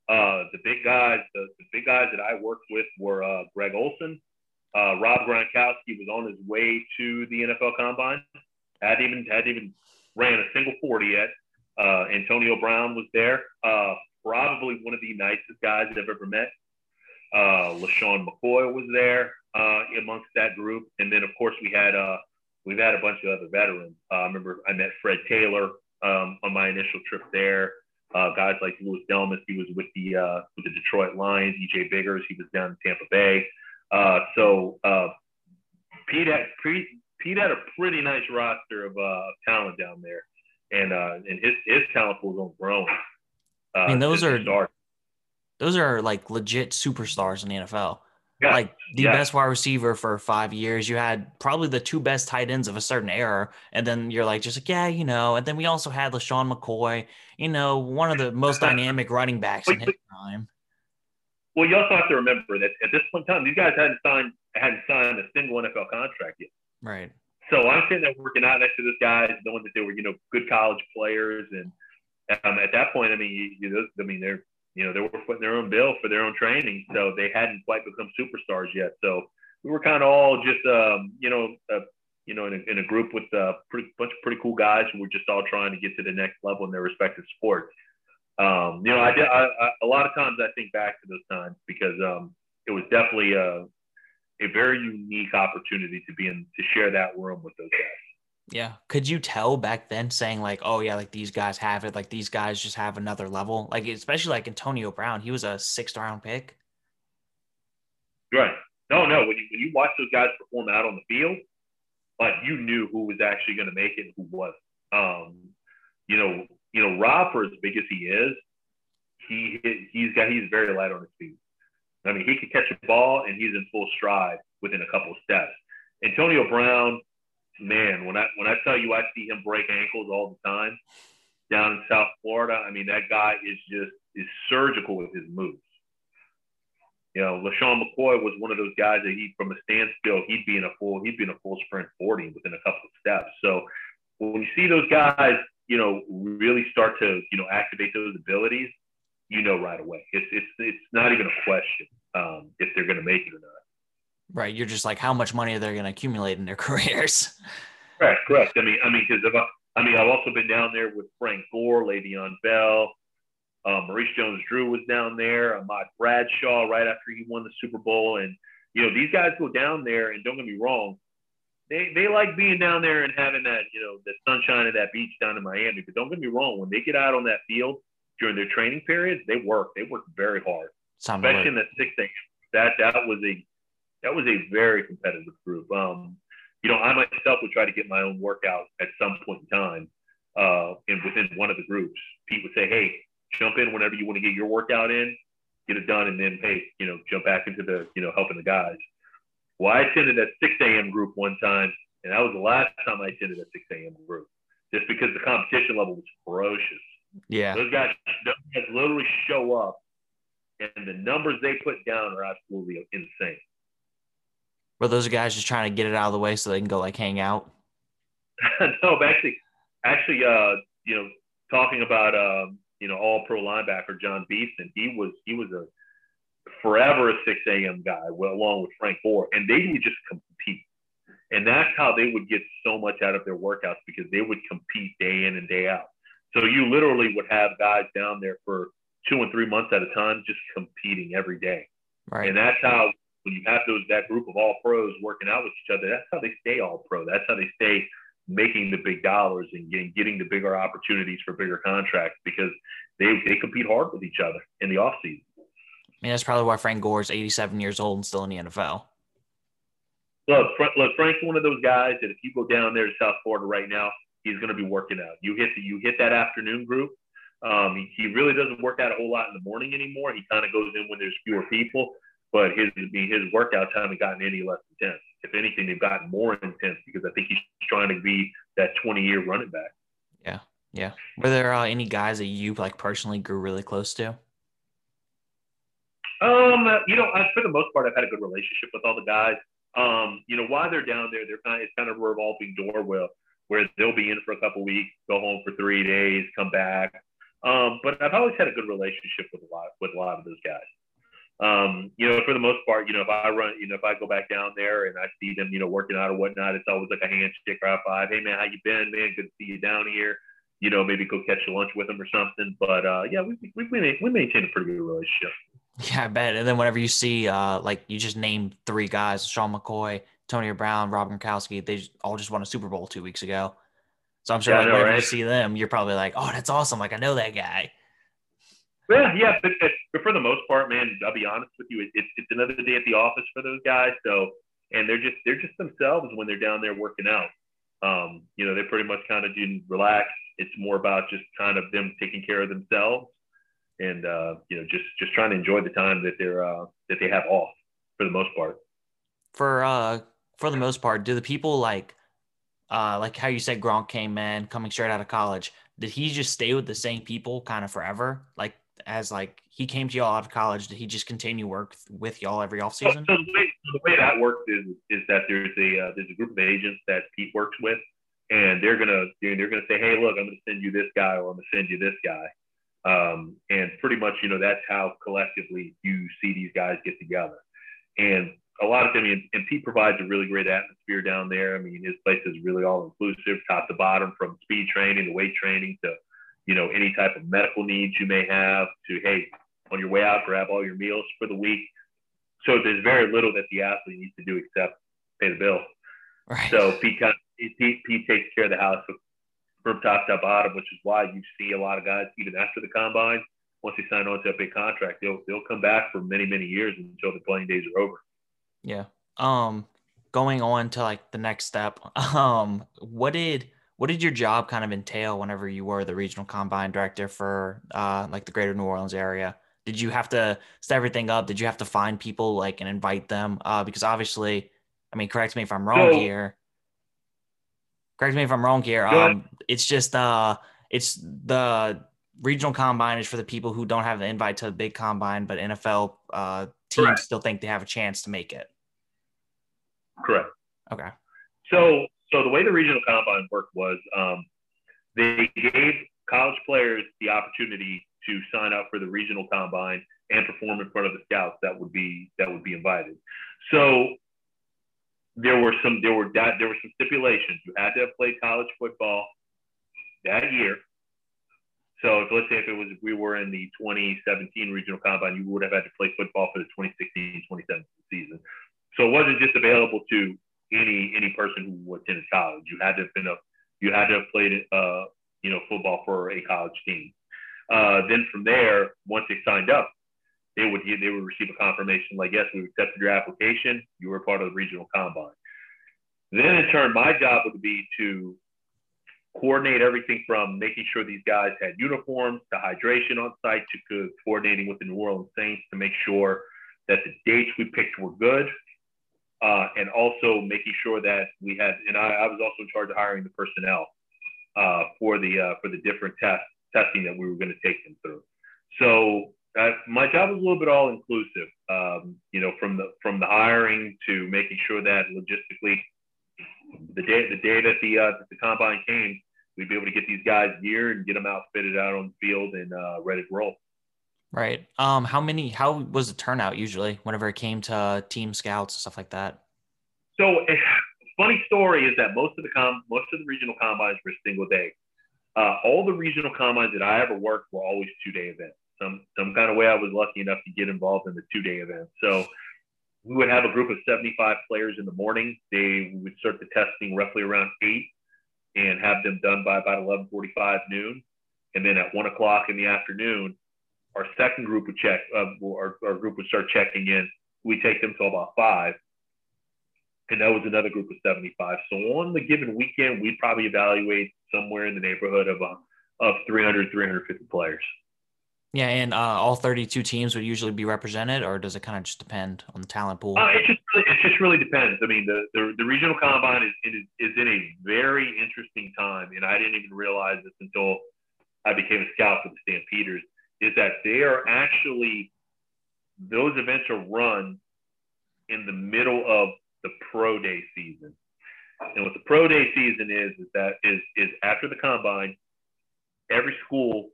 uh, the big guys, the, the big guys that I worked with were uh, Greg Olsen, uh, Rob Gronkowski was on his way to the NFL Combine. Hadn't even hadn't even ran a single forty yet. Uh, Antonio Brown was there. Uh, probably one of the nicest guys I've ever met. Uh, LeSean McCoy was there uh, amongst that group, and then of course we had uh, we've had a bunch of other veterans. Uh, I remember I met Fred Taylor um, on my initial trip there. Uh, guys like Louis Delmas, he was with the uh, with the Detroit Lions. EJ Biggers, he was down in Tampa Bay. Uh, so uh, Pete had Pete, Pete had a pretty nice roster of uh, talent down there, and uh, and his his talent pool was growing. Uh, I mean, those are those are like legit superstars in the NFL. Yeah. Like the yeah. best wide receiver for five years. You had probably the two best tight ends of a certain era. And then you're like, just like, yeah, you know. And then we also had LeSean McCoy, you know, one of the most dynamic running backs in his time. Well, you also have to remember that at this point in time, these guys hadn't signed hadn't signed a single NFL contract yet. Right. So I'm sitting there working out next to this guy, knowing that they were, you know, good college players, and um, at that point, I mean, you, you, I mean, they're you know, they were putting their own bill for their own training, so they hadn't quite become superstars yet. So we were kind of all just, um, you know, uh, you know, in a, in a group with a pretty bunch of pretty cool guys who were just all trying to get to the next level in their respective sports. Um, you know, I, I, I, a lot of times I think back to those times because um, it was definitely a, a very unique opportunity to be in to share that room with those guys. Yeah. Could you tell back then saying like, oh yeah, like these guys have it, like these guys just have another level? Like especially like Antonio Brown, he was a sixth round pick. Right. No, no. When you when you watch those guys perform out on the field, like you knew who was actually going to make it and who wasn't. Um, you know, you know, Rob for as big as he is, he he's got he's very light on his feet. I mean, he could catch a ball and he's in full stride within a couple steps. Antonio Brown, man, when I when I tell you I see him break ankles all the time down in South Florida, I mean that guy is just is surgical with his moves. You know, LeSean McCoy was one of those guys that he from a standstill, he'd be in a full, he'd be in a full sprint 40 within a couple of steps. So when you see those guys, you know, really start to, you know, activate those abilities, you know right away. It's it's it's not even a question um, if they're going to make it or not. Right. You're just like, how much money are they going to accumulate in their careers? Correct. Correct. I mean, I mean, because I mean, I've also been down there with Frank Gore, Le'Veon Bell, uh, Maurice Jones-Drew was down there, Ahmad Bradshaw right after he won the Super Bowl, and you know these guys go down there, and don't get me wrong, they they like being down there and having that you know the sunshine of that beach down in Miami. But don't get me wrong, when they get out on that field during their training periods, they work. They work very hard, Sound especially in the six a.m. That that was a that was a very competitive group. Um, you know, I myself would try to get my own workout at some point in time, uh, and within one of the groups, Pete would say, "Hey, jump in whenever you want to get your workout in, get it done, and then hey, you know, jump back into the, you know, helping the guys." Well, I attended that 6 a.m. group one time, and that was the last time I attended a 6 a.m. group, just because the competition level was ferocious. Yeah, those guys, those guys literally show up, and the numbers they put down are absolutely insane. Were those guys just trying to get it out of the way so they can go like hang out? no, but actually, actually, uh, you know, talking about um, you know, all pro linebacker Jon Beason, he was he was a forever a 6 a.m. guy, well, along with Frank Gore, and they would just compete. And that's how they would get so much out of their workouts because they would compete day in and day out. So you literally would have guys down there for two and three months at a time, just competing every day. Right. And that's how when you have those that group of all pros working out with each other, that's how they stay all pro. That's how they stay making the big dollars and getting getting the bigger opportunities for bigger contracts because they they compete hard with each other in the off season. I mean, that's probably why Frank Gore is 87 years old and still in the NFL. Look, look, Frank's one of those guys that if you go down there to South Florida right now, he's going to be working out. You hit the, you hit that afternoon group. Um, he, he really doesn't work out a whole lot in the morning anymore. He kind of goes in when there's fewer people, but his his workouts haven't gotten any less intense. If anything, they've gotten more intense because I think he's trying to be that 20 year running back. Yeah, yeah. Were there uh, any guys that you like personally grew really close to? Um, you know, I, for the most part, I've had a good relationship with all the guys. Um, you know, while they're down there, they're kind of it's kind of a revolving door where where they'll be in for a couple weeks, go home for three days, come back. Um, but I've always had a good relationship with a lot with a lot of those guys. Um, you know, for the most part, you know, if I run, you know, if I go back down there and I see them, you know, working out or whatnot, it's always like a handshake or a five. Hey man, how you been, man? Good to see you down here. You know, maybe go catch a lunch with them or something. But uh, yeah, we we we, we maintain a pretty good relationship. Yeah, I bet. And then whenever you see, uh, like you just named three guys: Sean McCoy, Tony Brown, Rob Gronkowski. They all just won a Super Bowl two weeks ago. So I'm sure yeah, like, know, whenever right? you see them, you're probably like, "Oh, that's awesome! Like I know that guy." Yeah, yeah, but, but for the most part, man, I'll be honest with you, it's it's another day at the office for those guys. So, and they're just they're just themselves when they're down there working out. Um, you know, they're pretty much kind of do relax. It's more about just kind of them taking care of themselves, and uh, you know, just just trying to enjoy the time that they're uh, that they have off for the most part. For uh, for the most part, do the people like, uh, like how you said Gronk came in coming straight out of college? Did he just stay with the same people kind of forever? Like as like he came to y'all out of college, did he just continue work with y'all every offseason? So, so the, way, the way that works is is that there's a uh, there's a group of agents that Pete works with, and they're gonna they're, they're gonna say, hey, look, I'm gonna send you this guy, or I'm gonna send you this guy, um, and pretty much you know that's how collectively you see these guys get together, and a lot of them, and, and Pete provides a really great atmosphere down there. I mean, his place is really all inclusive, top to bottom, from speed training to weight training to you know, any type of medical needs you may have to, hey, on your way out, grab all your meals for the week. So there's very little that the athlete needs to do except pay the bill. Right. So Pete, kind of, Pete, Pete takes care of the house from top to bottom, which is why you see a lot of guys even after the combine, once they sign on to a big contract, they'll they'll come back for many many years until the playing days are over. Yeah. Um, going on to like the next step. Um, what did what did your job kind of entail whenever you were the regional combine director for uh, like the greater New Orleans area? Did you have to set everything up? Did you have to find people like and invite them? Uh, because obviously, I mean, correct me if I'm wrong here. Correct me if I'm wrong here. Um, it's just uh, it's the regional combine is for the people who don't have the invite to the big combine, but NFL uh, teams Correct. still think they have a chance to make it. Correct. Okay. So so the way the regional combine worked was um, they gave college players the opportunity to sign up for the regional combine and perform in front of the scouts that would be that would be invited. So there were some there were that there were some stipulations. You had to have played college football that year. So if let's say if it was if we were in the 2017 regional combine, you would have had to play football for the 2016-2017 season. So it wasn't just available to any any person who attended college. You had to have been a you had to have played uh, you know football for a college team. Uh, then from there, once they signed up, they would they would receive a confirmation like, yes, we accepted your application. You were part of the regional combine. Then in turn, my job would be to coordinate everything from making sure these guys had uniforms to hydration on site to coordinating with the New Orleans Saints to make sure that the dates we picked were good uh, and also making sure that we had, and I, I, was also in charge of hiring the personnel uh, for the uh, for the different testing that we were going to take them through. So uh, my job was a little bit all inclusive. Um, you know, from the from the hiring to making sure that logistically, the day the day that the uh, the combine came, we'd be able to get these guys gear and get them outfitted out on the field and uh, ready to roll. Right. Um. How many? How was the turnout usually whenever it came to team scouts and stuff like that? So, eh, funny story is that most of the com most of the regional combines were single day. Uh, all the regional combines that I ever worked were always two day events some some kind of way I was lucky enough to get involved in the two day event. So we would have a group of 75 players in the morning. They would start the testing roughly around eight and have them done by about 11:45 noon. And then at one o'clock in the afternoon, our second group would check. Uh, our, our group would start checking in. We take them till about five, and that was another group of 75. So on the given weekend, we'd probably evaluate somewhere in the neighborhood of uh, of 300, 350 players. Yeah, and uh, all 32 teams would usually be represented, or does it kind of just depend on the talent pool? Uh, it just it just really depends. I mean, the the, the regional combine is, is is in a very interesting time, and I didn't even realize this until I became a scout for the Stampeders. Is that they are actually those events are run in the middle of the pro day season, and what the pro day season is is that is is after the combine, every school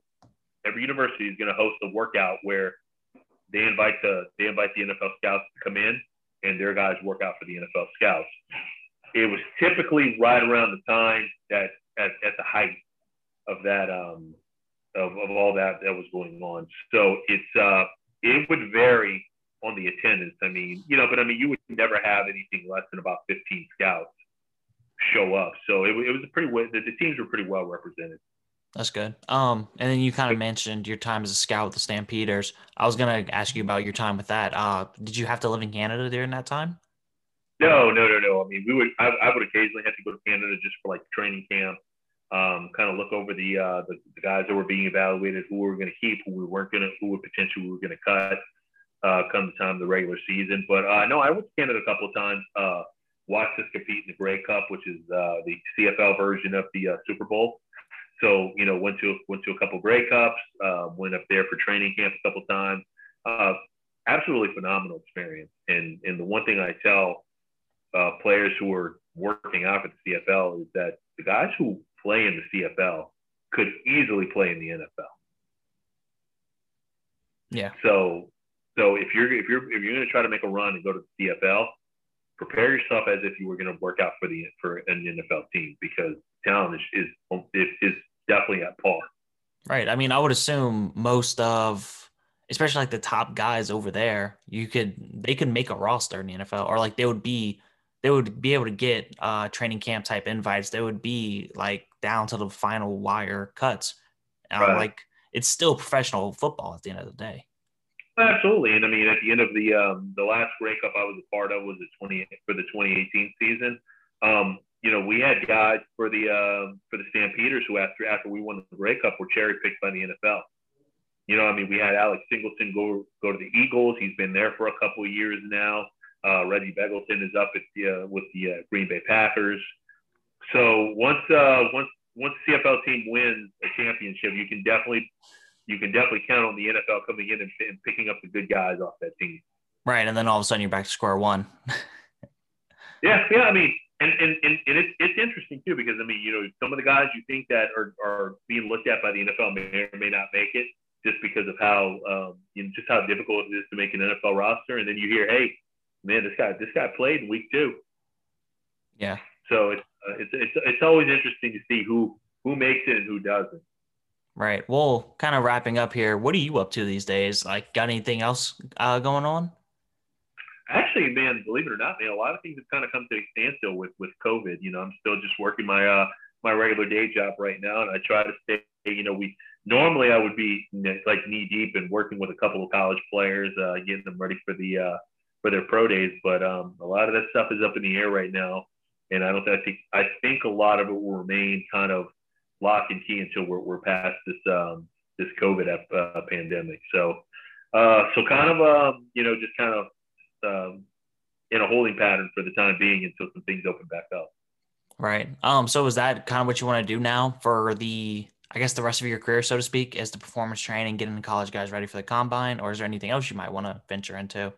every university is going to host a workout where they invite the they invite the NFL scouts to come in and their guys work out for the NFL scouts. It was typically right around the time that at, at the height of that um, of, of all that that was going on. So it's uh, it would vary on the attendance. I mean, you know, but I mean, you would never have anything less than about 15 scouts show up. So it, it was a pretty the, the teams were pretty well represented. That's good. Um, and then you kind of mentioned your time as a scout with the Stampeders. I was gonna ask you about your time with that. Uh, did you have to live in Canada during that time? No, no, no, no. I mean, we would. I, I would occasionally have to go to Canada just for like training camp. Um, kind of look over the, uh, the, the guys that were being evaluated, who we were going to keep, who we weren't going to, who would potentially we were going to cut. Uh, come the time of the regular season, but uh, no, I went to Canada a couple of times. Uh, watched us compete in the Grey Cup, which is uh, the CFL version of the uh, Super Bowl. So you know, went to went to a couple Grey Cups, uh, went up there for training camp a couple times. Uh, absolutely phenomenal experience. And and the one thing I tell uh, players who are working out at the CFL is that the guys who play in the CFL could easily play in the NFL. Yeah. So so if you're if you're if you're going to try to make a run and go to the CFL, prepare yourself as if you were going to work out for the for an NFL team because talent is is, is definitely at par. Right. I mean, I would assume most of, especially like the top guys over there, you could they could make a roster in the NFL, or like they would be they would be able to get uh, training camp type invites. They would be like down to the final wire cuts. Uh, right. Like it's still professional football at the end of the day. Absolutely, and I mean at the end of the um, the last Grey Cup I was a part of was the twenty for the 2018 season. Um, you know, we had guys for the uh, for the Stampeders who after after we won the Grey Cup were cherry picked by the NFL. You know, I mean, we had Alex Singleton go go to the Eagles. He's been there for a couple of years now. Uh, Reggie Begelton is up at the uh, with the uh, Green Bay Packers. So once uh, once once the CFL team wins a championship, you can definitely you can definitely count on the NFL coming in and, and picking up the good guys off that team. Right, and then all of a sudden you're back to square one. yeah, yeah. I mean, and and, and, and it's, it's interesting too because I mean, you know, some of the guys you think that are, are being looked at by the NFL may or may not make it just because of how um, you know, just how difficult it is to make an NFL roster, and then you hear, hey, man, this guy this guy played in week two. Yeah. So it's uh, it's it's it's always interesting to see who who makes it and who doesn't. Right. Well, kind of wrapping up here. What are you up to these days? Like, got anything else uh, going on? actually, man, believe it or not, man, a lot of things have kind of come to a standstill with with COVID. You know, I'm still just working my uh my regular day job right now, and I try to stay. You know, we normally I would be like knee deep and working with a couple of college players, uh, getting them ready for the uh, for their pro days. But um, a lot of that stuff is up in the air right now, and I don't I think I think a lot of it will remain kind of lock and key until we're we're past this um, this COVID uh, pandemic. So. Uh, so kind of, um, you know, just kind of um, in a holding pattern for the time being until some things open back up. Right. Um. So is that kind of what you want to do now for the I guess the rest of your career, so to speak, is the performance training, getting the college guys ready for the combine, or is there anything else you might want to venture into?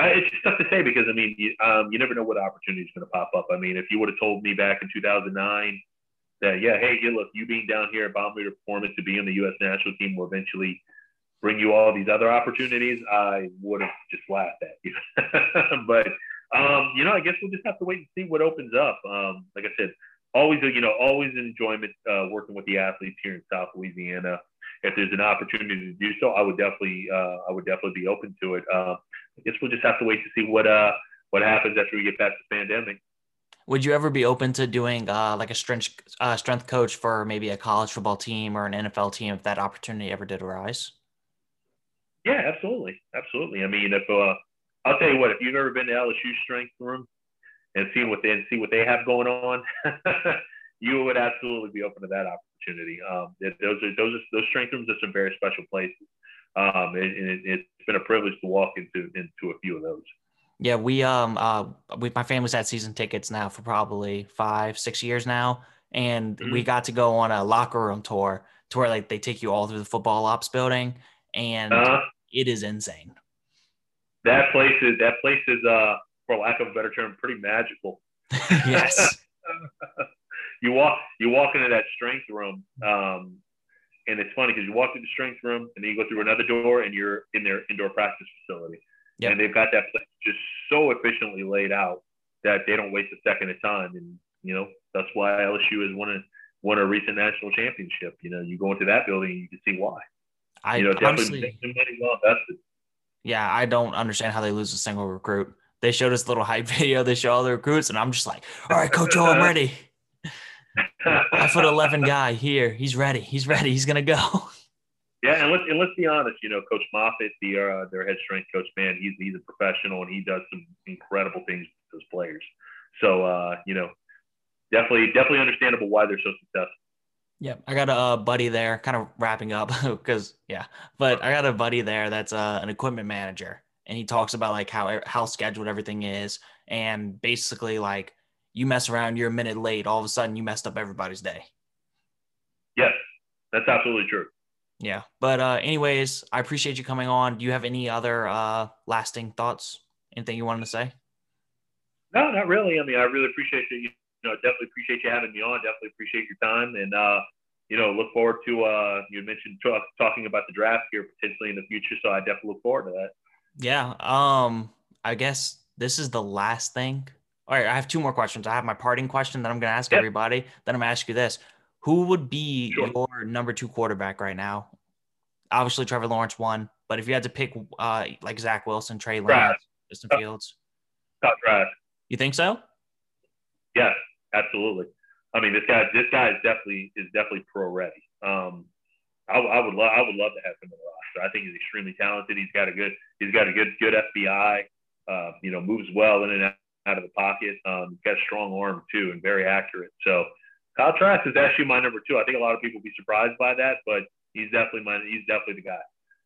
Uh, it's just tough to say because I mean, you, um, you never know what opportunity is going to pop up. I mean, if you would have told me back in 2009 that, yeah, hey, look, you being down here at Bommarito Performance to be on the U.S. national team will eventually bring you all these other opportunities, I would have just laughed at you. but um, you know, I guess we'll just have to wait and see what opens up. Um, like I said, always, you know, always enjoyment uh, working with the athletes here in South Louisiana. If there's an opportunity to do so, I would definitely, uh, I would definitely be open to it. Uh, I guess we'll just have to wait to see what, uh, what happens after we get past the pandemic. Would you ever be open to doing uh, like a strength uh, strength coach for maybe a college football team or an NFL team if that opportunity ever did arise? Yeah, absolutely, absolutely. I mean, if uh, I'll tell you what, if you've ever been to LSU strength room and see what they and see what they have going on, you would absolutely be open to that opportunity. Um, those are those are those strength rooms are some very special places, um, and, and it, has been a privilege to walk into into a few of those. Yeah, we um uh we my family's had season tickets now for probably five six years now, and mm-hmm. we got to go on a locker room tour to where like they take you all through the football ops building, and uh-huh. it is insane. That place is that place is uh for lack of a better term pretty magical. yes. you walk you walk into that strength room, um, and it's funny because you walk through the strength room and then you go through another door and you're in their indoor practice facility. Yep. And they've got that place just so efficiently laid out that they don't waste a second of time. And you know that's why LSU has won a won a recent national championship. You know, you go into that building and you can see why. I you know definitely honestly, money well invested. Yeah, I don't understand how they lose a single recruit. They showed us a little hype video. They show all the recruits, and I'm just like, all right, Coach O, I'm ready. Five foot eleven guy here. He's ready. He's ready. He's gonna go. Yeah, and let's and let's be honest. You know, Coach Moffitt, the uh, their head strength coach, man, he's he's a professional and he does some incredible things with those players. So uh, you know, definitely definitely understandable why they're so successful. Yeah, I got a buddy there, kind of wrapping up because yeah, but I got a buddy there that's uh, an equipment manager, and he talks about like how how scheduled everything is, and basically like you mess around, you're a minute late, all of a sudden you messed up everybody's day. Yes, that's absolutely true. Yeah. But uh anyways, I appreciate you coming on. Do you have any other uh lasting thoughts? Anything you wanted to say? No, not really. I mean, I really appreciate you. You know, definitely appreciate you having me on. Definitely appreciate your time, and uh, you know, look forward to. uh You mentioned talk, talking about the draft here potentially in the future, so I definitely look forward to that. Yeah. Um. I guess this is the last thing all right, I have two more questions. I have my parting question that I'm going to ask yep. everybody. Then I'm going to ask you this: Who would be sure. your number two quarterback right now? Obviously, Trevor Lawrence one, but if you had to pick, uh, like Zach Wilson, Trey Lance, Justin Fields, top Trask. You think so? Yes, absolutely. I mean, this guy, this guy is definitely is definitely pro ready. Um, I, I would love, I would love to have him in the roster. I think he's extremely talented. He's got a good, he's got a good, good FBI. Uh, you know, moves well in and out out of the pocket. Um, got a strong arm too, and very accurate. So Kyle Trask is actually my number two. I think a lot of people be surprised by that, but he's definitely my he's definitely the guy.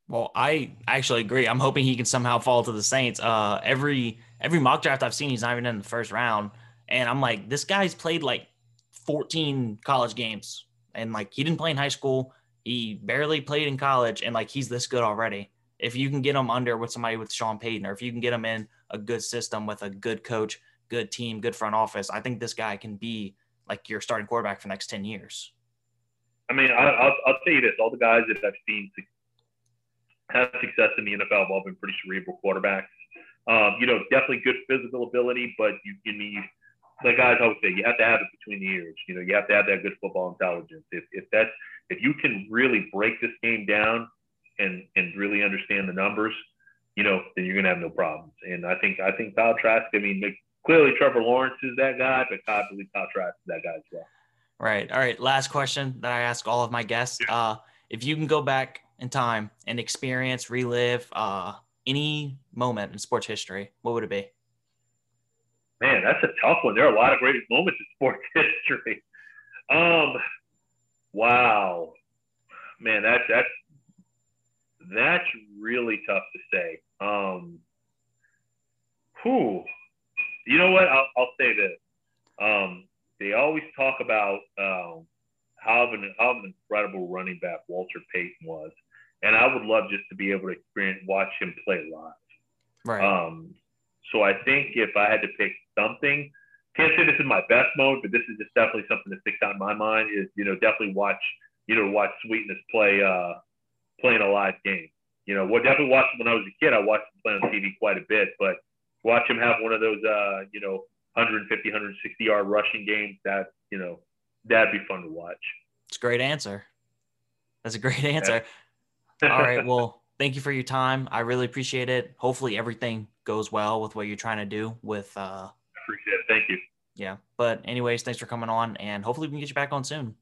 Well, I actually agree. I'm hoping he can somehow fall to the Saints. Uh, every every mock draft I've seen, he's not even in the first round, and I'm like, this guy's played like 14 college games, and like he didn't play in high school. He barely played in college, and like he's this good already. If you can get him under with somebody with Sean Payton, or if you can get him in a good system with a good coach, good team, good front office, I think this guy can be like your starting quarterback for the next 10 years. I mean, I, will I'll tell you this all the guys that I've seen have success in the NFL have all been pretty cerebral quarterbacks. Um, you know, definitely good physical ability, but you, you need, the guys always say, you have to have it between the ears. You know, you have to have that good football intelligence. If, if that's, if you can really break this game down and, and really understand the numbers, you know, then you're gonna have no problems. And I think I think Kyle Trask. I mean, clearly Trevor Lawrence is that guy, but I believe Kyle Trask is that guy as well. Right. All right. Last question that I ask all of my guests: yeah. uh, If you can go back in time and experience, relive uh, any moment in sports history, what would it be? Man, that's a tough one. There are a lot of great moments in sports history. Um, wow, man, that's that's that's really tough to say. Um, who, you know what? I'll, I'll say this. Um, they always talk about um, how of an how an incredible running back Walter Payton was, and I would love just to be able to experience watch him play live. Right. Um, so I think if I had to pick something, can't say this is my best moment, but this is just definitely something that sticks out in my mind. Is you know definitely watch you know watch Sweetness play uh, playing a live game. You know, well, definitely watched when I was a kid. I watched him play on TV quite a bit, but watch him have one of those uh, you know 150, 160 yard rushing games. That you know that'd be fun to watch. It's a great answer. That's a great answer. Yeah. All right. Well, thank you for your time. I really appreciate it. Hopefully everything goes well with what you're trying to do with uh I appreciate it. Thank you. Yeah. But anyways, thanks for coming on and hopefully we can get you back on soon.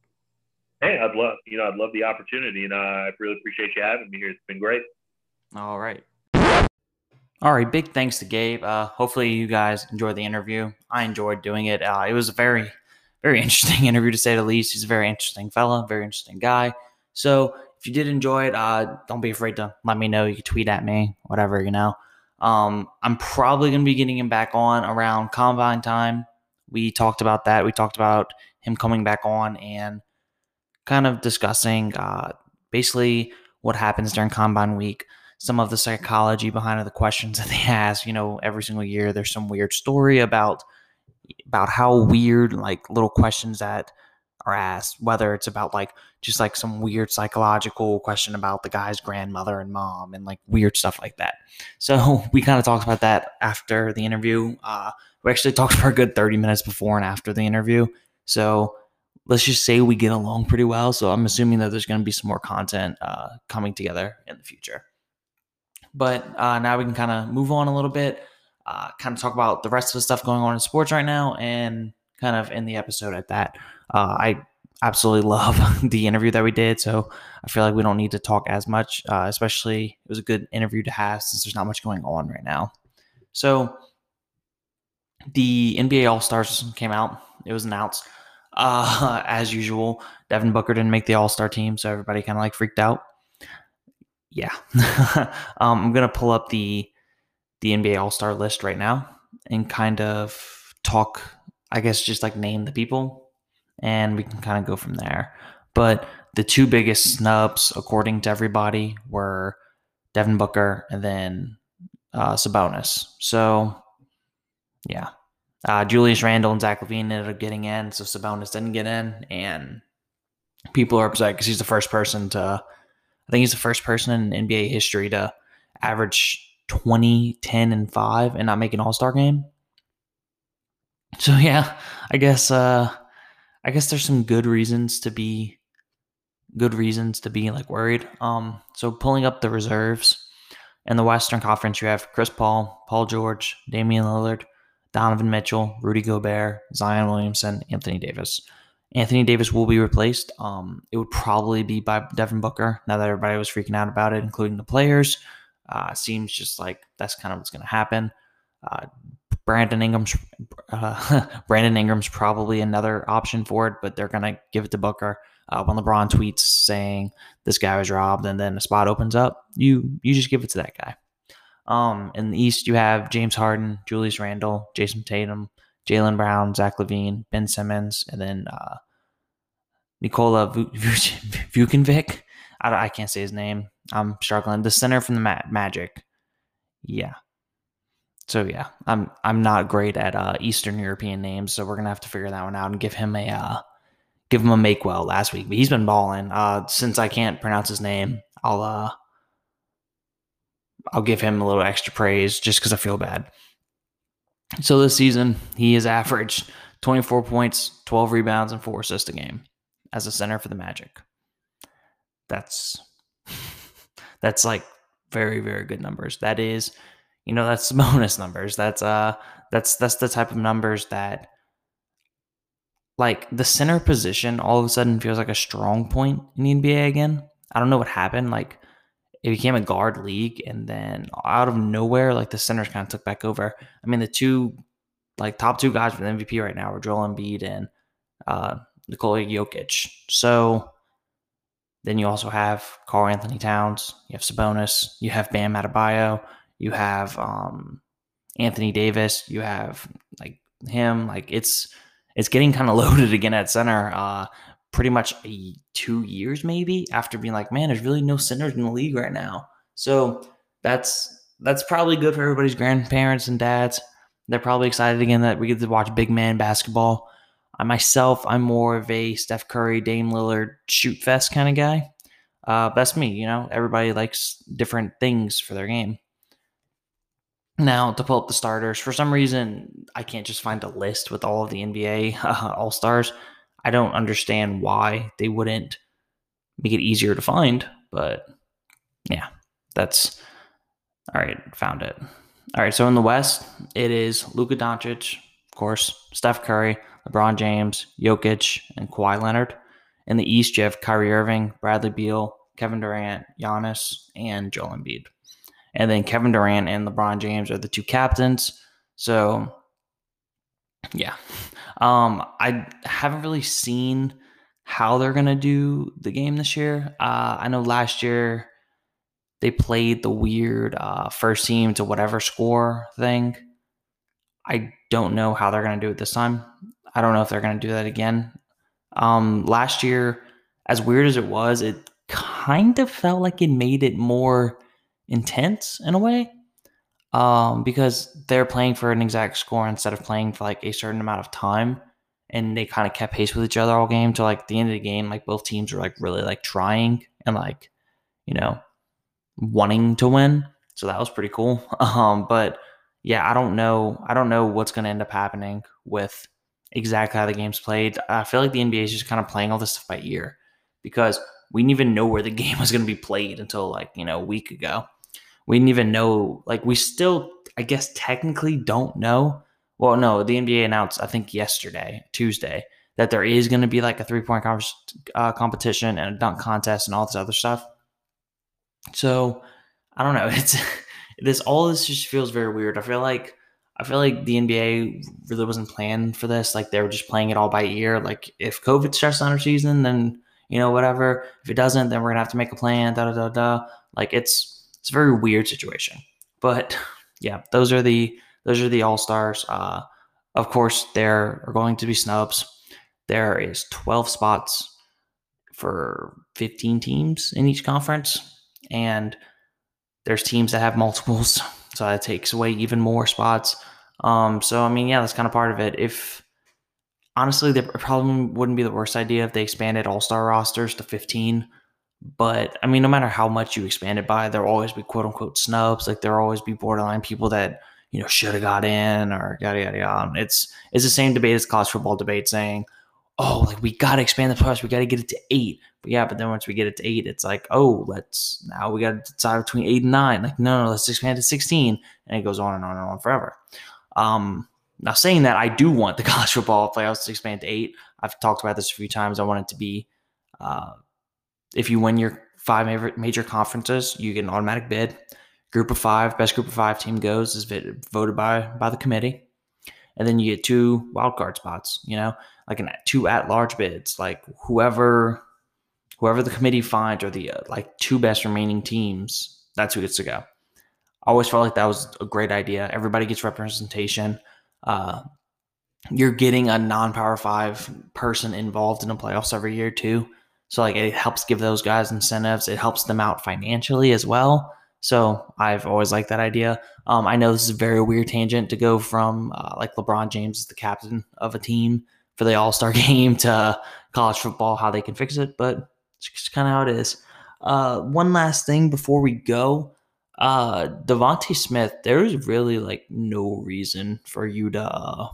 Hey, I'd love you know, I'd love the opportunity and I really appreciate you having me here. It's been great. All right. All right, big thanks to Gabe. Uh, hopefully, you guys enjoyed the interview. I enjoyed doing it. Uh, it was a very, very interesting interview to say the least. He's a very interesting fella, very interesting guy. So, if you did enjoy it, uh, don't be afraid to let me know. You can tweet at me, whatever, you know. Um, I'm probably to be getting him back on around combine time. We talked about that. We talked about him coming back on and kind of discussing uh, basically what happens during combine week, some of the psychology behind the questions that they ask. You know, every single year there's some weird story about about how weird like little questions that are asked, whether it's about like just like some weird psychological question about the guy's grandmother and mom and like weird stuff like that. So we kind of talked about that after the interview. Uh, we actually talked for a good 30 minutes before and after the interview. So let's just say we get along pretty well. So I'm assuming that there's going to be some more content uh, coming together in the future. But uh, now we can kind of move on a little bit, uh, kind of talk about the rest of the stuff going on in sports right now, and kind of end the episode at that. Uh, I absolutely love the interview that we did, so I feel like we don't need to talk as much. Uh, especially, it was a good interview to have since there's not much going on right now. So, the NBA All Stars came out. It was announced. Uh, as usual, Devin Booker didn't make the All Star team, so everybody kind of like freaked out. Yeah, um, I'm gonna pull up the the NBA All Star list right now and kind of talk I guess just like name the people and we can kind of go from there. But the two biggest snubs, according to everybody, were Devin Booker and then uh, Sabonis. So, yeah. Uh, Julius Randle and Zach LaVine ended up getting in, so Sabonis didn't get in. And people are upset because he's the first person to, I think he's the first person in NBA history to average 20, 10, and 5 and not make an all star game. So yeah, I guess uh I guess there's some good reasons to be good reasons to be like worried. Um so pulling up the reserves in the Western Conference you have Chris Paul, Paul George, Damian Lillard, Donovan Mitchell, Rudy Gobert, Zion Williamson, Anthony Davis. Anthony Davis will be replaced. Um, it would probably be by Devin Booker. Now that everybody was freaking out about it, including the players, uh, seems just like that's kind of what's going to happen. Uh, Brandon Ingram's uh, Brandon Ingram's probably another option for it, but they're gonna give it to Booker. Uh, when LeBron tweets saying this guy was robbed, and then a spot opens up, you you just give it to that guy. Um, in the East, you have James Harden, Julius Randle, Jayson Tatum, Jaylen Brown, Zach LaVine, Ben Simmons, and then uh, Nikola Vucevic. I, I can't say his name. I'm struggling. The center from the Ma- Magic. Yeah, so yeah, I'm I'm not great at uh, Eastern European names, so we're gonna have to figure that one out and give him a uh, give him a make well last week. But he's been balling. Uh, since I can't pronounce his name, I'll uh I'll give him a little extra praise just because I feel bad. So this season, he has averaged 24 points, 12 rebounds, and four assists a game as a center for the Magic. That's that's like very very good numbers. That is you know that's bonus numbers that's uh that's that's the type of numbers that like the center position all of a sudden feels like a strong point in the NBA again. I don't know what happened. Like it became a guard league, and then out of nowhere, like the centers kind of took back over. I mean, the two like top two guys for the MVP right now are Joel Embiid and uh, Nikola Jokic. So then you also have Karl-Anthony Towns, you have Sabonis, you have Bam Adebayo, you have um, Anthony Davis, you have like him. Like it's it's getting kind of loaded again at center. Uh, pretty much a, two years maybe after being like, man, there's really no centers in the league right now. So that's that's probably good for everybody's grandparents and dads. They're probably excited again that we get to watch big man basketball. I myself, I'm more of a Steph Curry, Dame Lillard shoot fest kind of guy. Uh, that's me, you know. Everybody likes different things for their game. Now, to pull up the starters, for some reason, I can't just find a list with all of the NBA uh, All Stars. I don't understand why they wouldn't make it easier to find, but yeah, that's all right. Found it. All right. So in the West, it is Luka Doncic, of course, Steph Curry, LeBron James, Jokic, and Kawhi Leonard. In the East, you have Kyrie Irving, Bradley Beal, Kevin Durant, Giannis, and Joel Embiid. And then Kevin Durant and LeBron James are the two captains. So, yeah. Um, I haven't really seen how they're going to do the game this year. Uh, I know last year they played the weird uh, first team to whatever score thing. I don't know how they're going to do it this time. I don't know if they're going to do that again. Um, last year, as weird as it was, it kind of felt like it made it more intense in a way um, because they're playing for an exact score instead of playing for like a certain amount of time and they kind of kept pace with each other all game to like the end of the game like both teams were like really like trying and like you know wanting to win so that was pretty cool. Um but yeah i don't know i don't know what's going to end up happening with exactly how the game's played. I feel like the nba is just kind of playing all this stuff by ear because we didn't even know where the game was going to be played until like you know a week ago we didn't even know like we still i guess technically don't know well, no, the NBA announced, I think yesterday, Tuesday, that there is going to be like a three point uh, competition and a dunk contest and all this other stuff. So I don't know. It's this all this just feels very weird. I feel like I feel like the NBA really wasn't planned for this. Like they were just playing it all by ear. Like if COVID starts our season, then you know whatever. If it doesn't, then we're gonna have to make a plan. Da da da da. Like it's it's a very weird situation. But yeah, those are the those are the all stars. Uh, of course, there are going to be snubs. There is 12 spots for 15 teams in each conference, and there's teams that have multiples, so that takes away even more spots. Um, so I mean, yeah, that's kind of part of it. If honestly, the problem wouldn't be the worst idea if they expanded all star rosters to 15. But I mean, no matter how much you expand it by, there'll always be quote unquote snubs. Like there'll always be borderline people that you know, should have got in or yada yada yada. It's it's the same debate as college football debate saying, oh, like we got to expand the playoffs, we got to get it to eight. But yeah, but then once we get it to eight, it's like, oh, let's now we got to decide between eight and nine. Like, no, no, let's expand to sixteen, and it goes on and on and on forever. Um, now saying that, I do want the college football playoffs to expand to eight. I've talked about this a few times. I want it to be, uh, if you win your five major conferences, you get an automatic bid group of five, best group of five team goes is voted by by the committee, and then you get two wild card spots. You know, like an two at large bids, like whoever whoever the committee finds are the uh, like two best remaining teams. That's who gets to go. I always felt like that was a great idea. Everybody gets representation. Uh, you're getting a non-power five person involved in the playoffs every year too. So like it helps give those guys incentives. It helps them out financially as well. So I've always liked that idea. Um, I know this is a very weird tangent to go from uh, like LeBron James is the captain of a team for the All Star game to college football, how they can fix it, but it's just kind of how it is. Uh, one last thing before we go, uh, Smith. There is really like no reason for you to. Uh,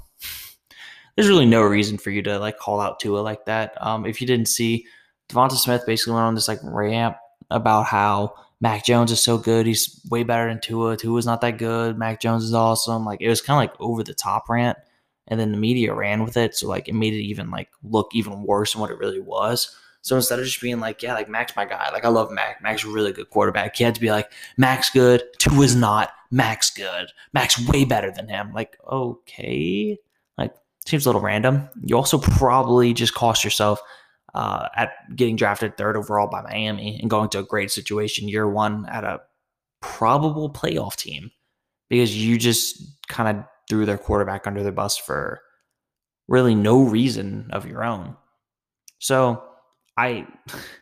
there's really no reason for you to like call out Tua like that. Um, if you didn't see, DeVonta Smith basically went on this like rant about how Mac Jones is so good. He's way better than Tua. Tua's not that good. Mac Jones is awesome. Like it was kind of like over the top rant, and then the media ran with it, so like it made it even like look even worse than what it really was. So instead of just being like, yeah, like Mac's my guy. Like I love Mac. Mac's a really good quarterback. He had to be like, Mac's good. Tua's not. Mac's good. Mac's way better than him. Like okay, like seems a little random. You also probably just cost yourself uh, at getting drafted third overall by Miami and going to a great situation year one at a probable playoff team because you just kind of threw their quarterback under the bus for really no reason of your own. So I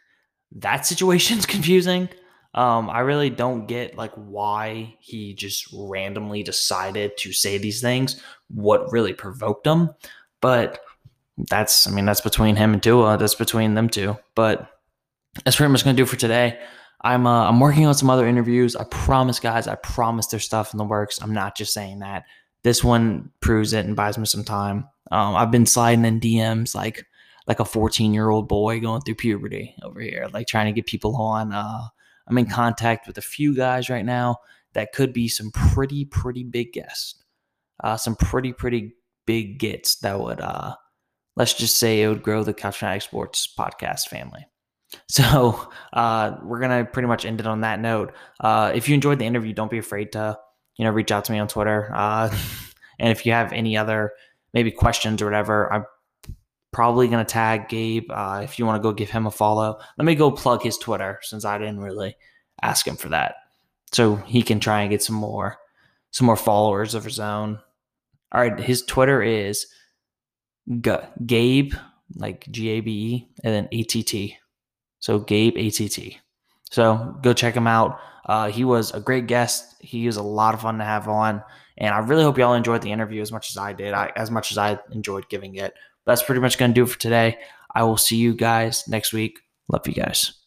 that situation's confusing. Um, I really don't get like why he just randomly decided to say these things, what really provoked him. But that's I mean, that's between him and Tua. That's between them two. But that's pretty much gonna do for today. I'm uh, I'm working on some other interviews. I promise, guys. I promise there's stuff in the works. I'm not just saying that. This one proves it and buys me some time. Um, I've been sliding in DMs like like a 14 year old boy going through puberty over here, like trying to get people on. Uh, I'm in contact with a few guys right now that could be some pretty pretty big guests, uh, some pretty pretty big gets that would uh, let's just say it would grow the Couch Fanatic Sports podcast family. So uh, we're gonna pretty much end it on that note. Uh, if you enjoyed the interview, don't be afraid to you know reach out to me on Twitter. Uh, and if you have any other maybe questions or whatever, I'm probably gonna tag Gabe. Uh, if you want to go give him a follow, let me go plug his Twitter since I didn't really ask him for that, so he can try and get some more some more followers of his own. All right, his Twitter is Gabe like G A B E and then A T T. So Gabe ATT. So go check him out. Uh, he was a great guest. He was a lot of fun to have on, and I really hope y'all enjoyed the interview as much as I did. I, as much as I enjoyed giving it. But that's pretty much going to do it for today. I will see you guys next week. Love you guys.